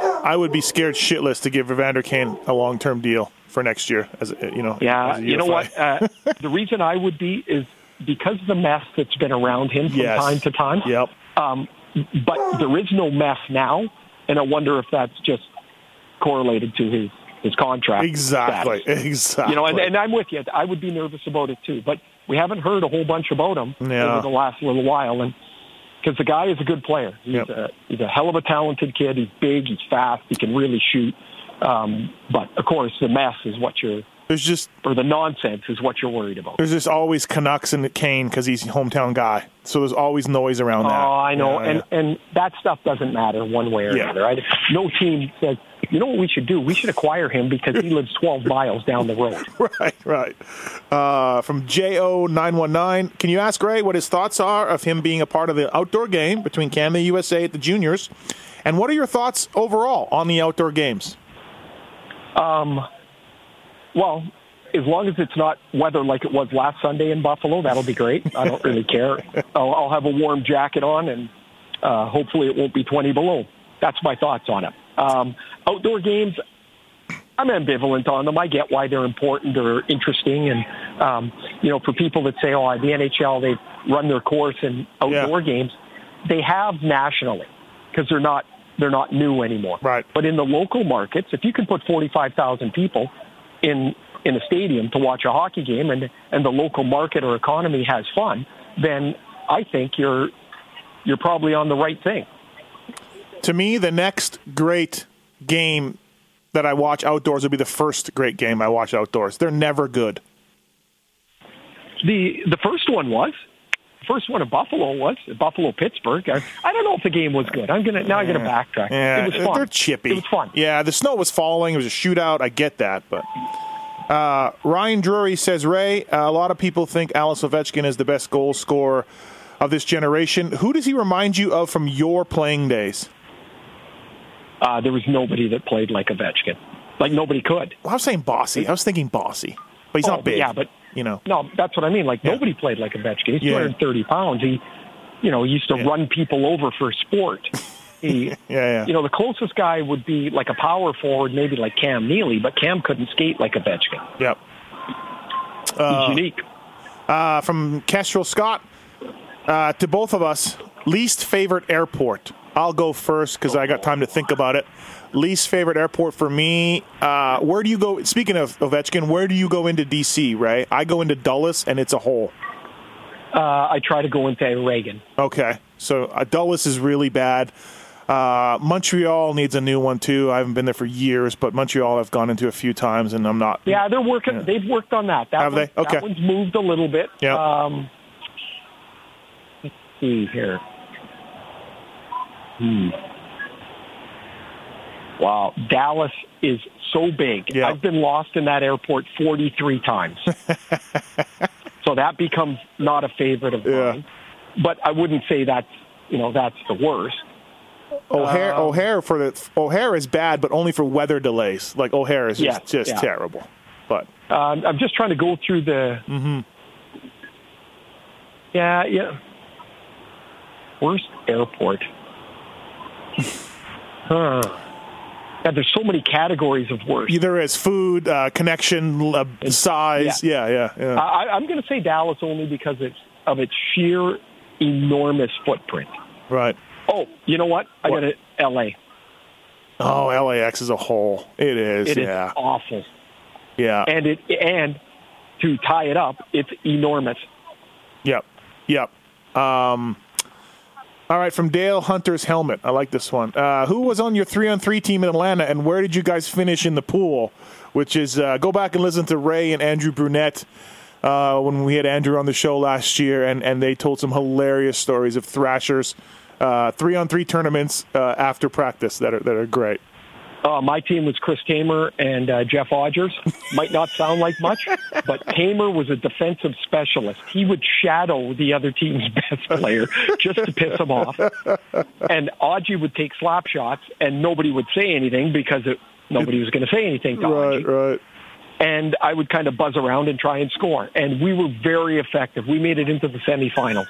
I would be scared shitless to give Evander Kane a long term deal for next year. As a- you know, Yeah, as a you know what? Uh, the reason I would be is because of the mess that's been around him from Yes. time to time. Yep. Um, but there is no mess now, and I wonder if that's just correlated to his his contract. Exactly. status. Exactly. You know, and, and I'm with you. I would be nervous about it too. But we haven't heard a whole bunch about him Yeah. over the last little while, and because the guy is a good player. He's Yep. a he's a hell of a talented kid. He's big. He's fast. He can really shoot. Um, but of course, the mess is what you're, there's just or the nonsense is what you're worried about. there's just always Canucks and Kane because he's a hometown guy. So there's always noise around that. Oh, I know, Yeah, and and that stuff doesn't matter one way or Yeah. another. I, no team says, you know what we should do? We should acquire him because he lives 12 miles down the road. Right, right. Uh, from JO919, can you ask Ray what his thoughts are of him being a part of the outdoor game between Canada and USA at the juniors? And what are your thoughts overall on the outdoor games? Um, Well, as long as it's not weather like it was last Sunday in Buffalo, that'll be great. I don't really care. I'll, I'll have a warm jacket on, and uh, hopefully it won't be 20 below. That's my thoughts on it. Um, outdoor games, I'm ambivalent on them. I get why they're important or interesting, and um, you know, for people that say, "Oh, the NHL they run their course in outdoor Yeah. games," they have nationally because they're not they're not new anymore. Right. But in the local markets, if you can put 45,000 people in in a stadium to watch a hockey game, and and the local market or economy has fun, then I think you're you're probably on the right thing. To me, the next great game that I watch outdoors will be the first great game I watch outdoors. They're never good. The the first one was. the First one in Buffalo was Buffalo Pittsburgh. I, I don't know if the game was good. I'm gonna now. I'm gonna backtrack. Yeah, it was fun. they're chippy. It was fun. Yeah, the snow was falling. It was a shootout. I get that, but uh, Ryan Drury says Ray. Uh, a lot of people think Alex Ovechkin is the best goal scorer of this generation. Who does he remind you of from your playing days? Uh, there was nobody that played like Ovechkin. Like nobody could. Well, I was saying Bossy. I was thinking Bossy, but he's Oh, not big. Yeah, but you know, no, that's what I mean. Like Yeah. nobody played like Ovechkin. He's Yeah. 230 pounds. He, you know, he used to Yeah. run people over for sport. He, yeah, yeah. you know, the closest guy would be like a power forward, maybe like Cam Neely, but Cam couldn't skate like Ovechkin. yep. He's unique. Uh, from Kestrel Scott uh, to both of us, least favorite airport. I'll go first because I got time to think about it. Least favorite airport for me. Uh, where do you go? Speaking of Ovechkin, where do you go into DC? Right, I go into Dulles, and it's a hole. Uh, I try to go into Reagan. Okay, so uh, Dulles is really bad. Uh, Montreal needs a new one too. I haven't been there for years, but Montreal I've gone into a few times, and I'm not. Yeah, they're working. They've worked on that. That Have one, they? Okay. That one's moved a little bit. Yeah. Um, let's see here. Hmm. Wow, Dallas is so big. Yeah. I've been lost in that airport 43 times. so that becomes not a favorite of Yeah. mine. But I wouldn't say that's you know that's the worst. O'Hare, Um, O'Hare for the O'Hare is bad, but only for weather delays. Like O'Hare is just, Yeah, just yeah. terrible. But Um, I'm just trying to go through the. Mm-hmm. Yeah, yeah. Worst airport. Huh. Yeah, there's so many categories of worst. there is food, uh, connection, uh, size. Yeah, yeah, yeah. I, I'm going to say Dallas only because it's of its sheer enormous footprint. right. Oh, you know what? I What? got it. L.A. Oh, LAX is a hole. It is. It is yeah, awful, yeah. and it and to tie it up, it's enormous. Yep. Yep. Um, all right, from Dale Hunter's helmet. I like this one. Uh, who was on your three on three team in Atlanta, and where did you guys finish in the pool? Which is uh, go back and listen to Ray and Andrew Brunette uh, when we had Andrew on the show last year, and, and they told some hilarious stories of Thrashers three on three tournaments uh, after practice that are that are great. Uh, my team was Chris Tamer and uh, Jeff Odgers. Might not sound like much, but Tamer was a defensive specialist. He would shadow the other team's best player just to piss him off. And Odgie would take slap shots, and nobody would say anything because it, nobody was going to say anything to Right, right. And I would kind of buzz around and try and score. And we were very effective. We made it into the semifinals.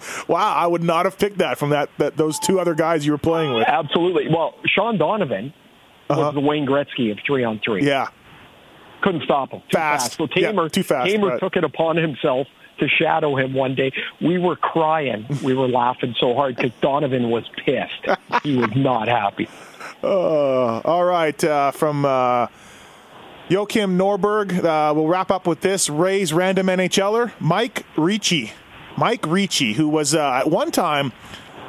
Wow, I would not have picked that from that, that those two other guys you were playing with. Absolutely. Well, Shean Donovan was the Wayne Gretzky of three on three. Yeah, couldn't stop him. Too Fast. fast. So Yeah, Tamer, too fast, Tamer right. took it upon himself to shadow him one day. We were crying. We were laughing so hard because Donovan was pissed. He was not happy. Uh, all right, uh, from uh, Joachim Norberg, uh, we'll wrap up with this. Ray's random NHLer, Mike Ricci. Mike Ricci, who was uh, at one time,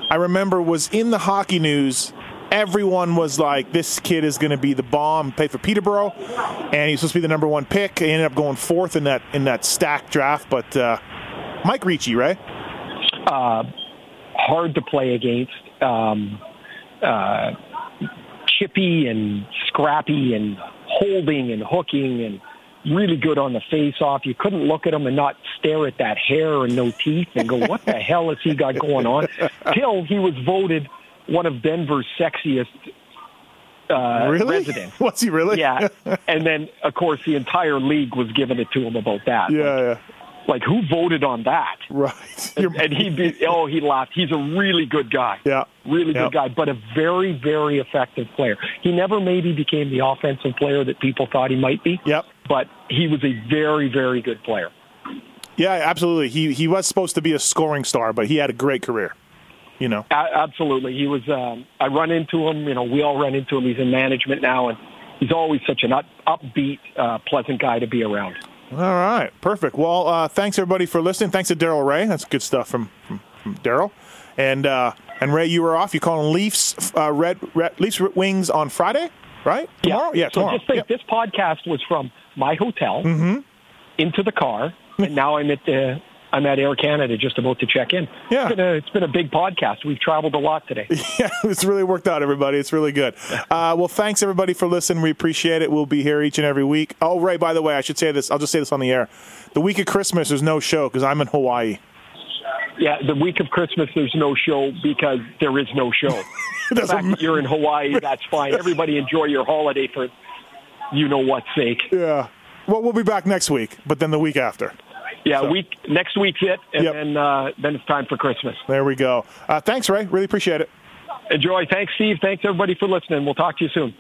I remember, was in the hockey news. Everyone was like, this kid is going to be the bomb. Played for Peterborough, and he's supposed to be the number one pick. He ended up going fourth in that in that stack draft. But uh, Mike Ricci, right? Hard to play against. Um, uh, chippy and scrappy and holding and hooking and really good on the face off. You couldn't look at him and not stare at that hair and no teeth and go, what the hell has he got going on? Till he was voted one of Denver's sexiest uh, Really? residents. Was he really? Yeah. and then, of course, the entire league was giving it to him about that. yeah, Like, yeah. like, who voted on that? Right. You're- And he'd be, oh, he laughed. He's a really good guy. Yeah. Really Yeah. good guy, but a very, very effective player. He never maybe became the offensive player that people thought he might be. Yep. But he was a very, very good player. Yeah, absolutely. He he was supposed to be a scoring star, but he had a great career. You know. A- absolutely. He was, um, I run into him, you know, we all run into him. He's in management now, and he's always such an up, upbeat, uh, pleasant guy to be around. All right, perfect. Well, uh, thanks everybody for listening. Thanks to Daryl Reaugh. That's good stuff from from, from Daryl. And uh, and Ray, you were off. You calling Leafs uh, red, red Leafs wings on Friday, right? Tomorrow? Yeah, so tomorrow. just think, Yep. this podcast was from my hotel Mm-hmm. into the car, and now I'm at the I'm at Air Canada, just about to check in. Yeah. it's been a, it's been a big podcast. We've traveled a lot today. yeah, it's really worked out, everybody. It's really good. Uh, well, thanks everybody for listening. We appreciate it. We'll be here each and every week. Oh, Ray, by the way, I should say this. I'll just say this on the air. The week of Christmas, there's no show because I'm in Hawaii. Yeah, the week of Christmas, there's no show because there is no show. the fact that you're in Hawaii, that's fine. Everybody enjoy your holiday for you know what sake. Yeah. Well, we'll be back next week, but then the week after. Yeah, so. week next week's it, and yep. then uh, then it's time for Christmas. There we go. Uh, thanks, Ray. Really appreciate it. Enjoy. Thanks, Steve. Thanks everybody for listening. We'll talk to you soon.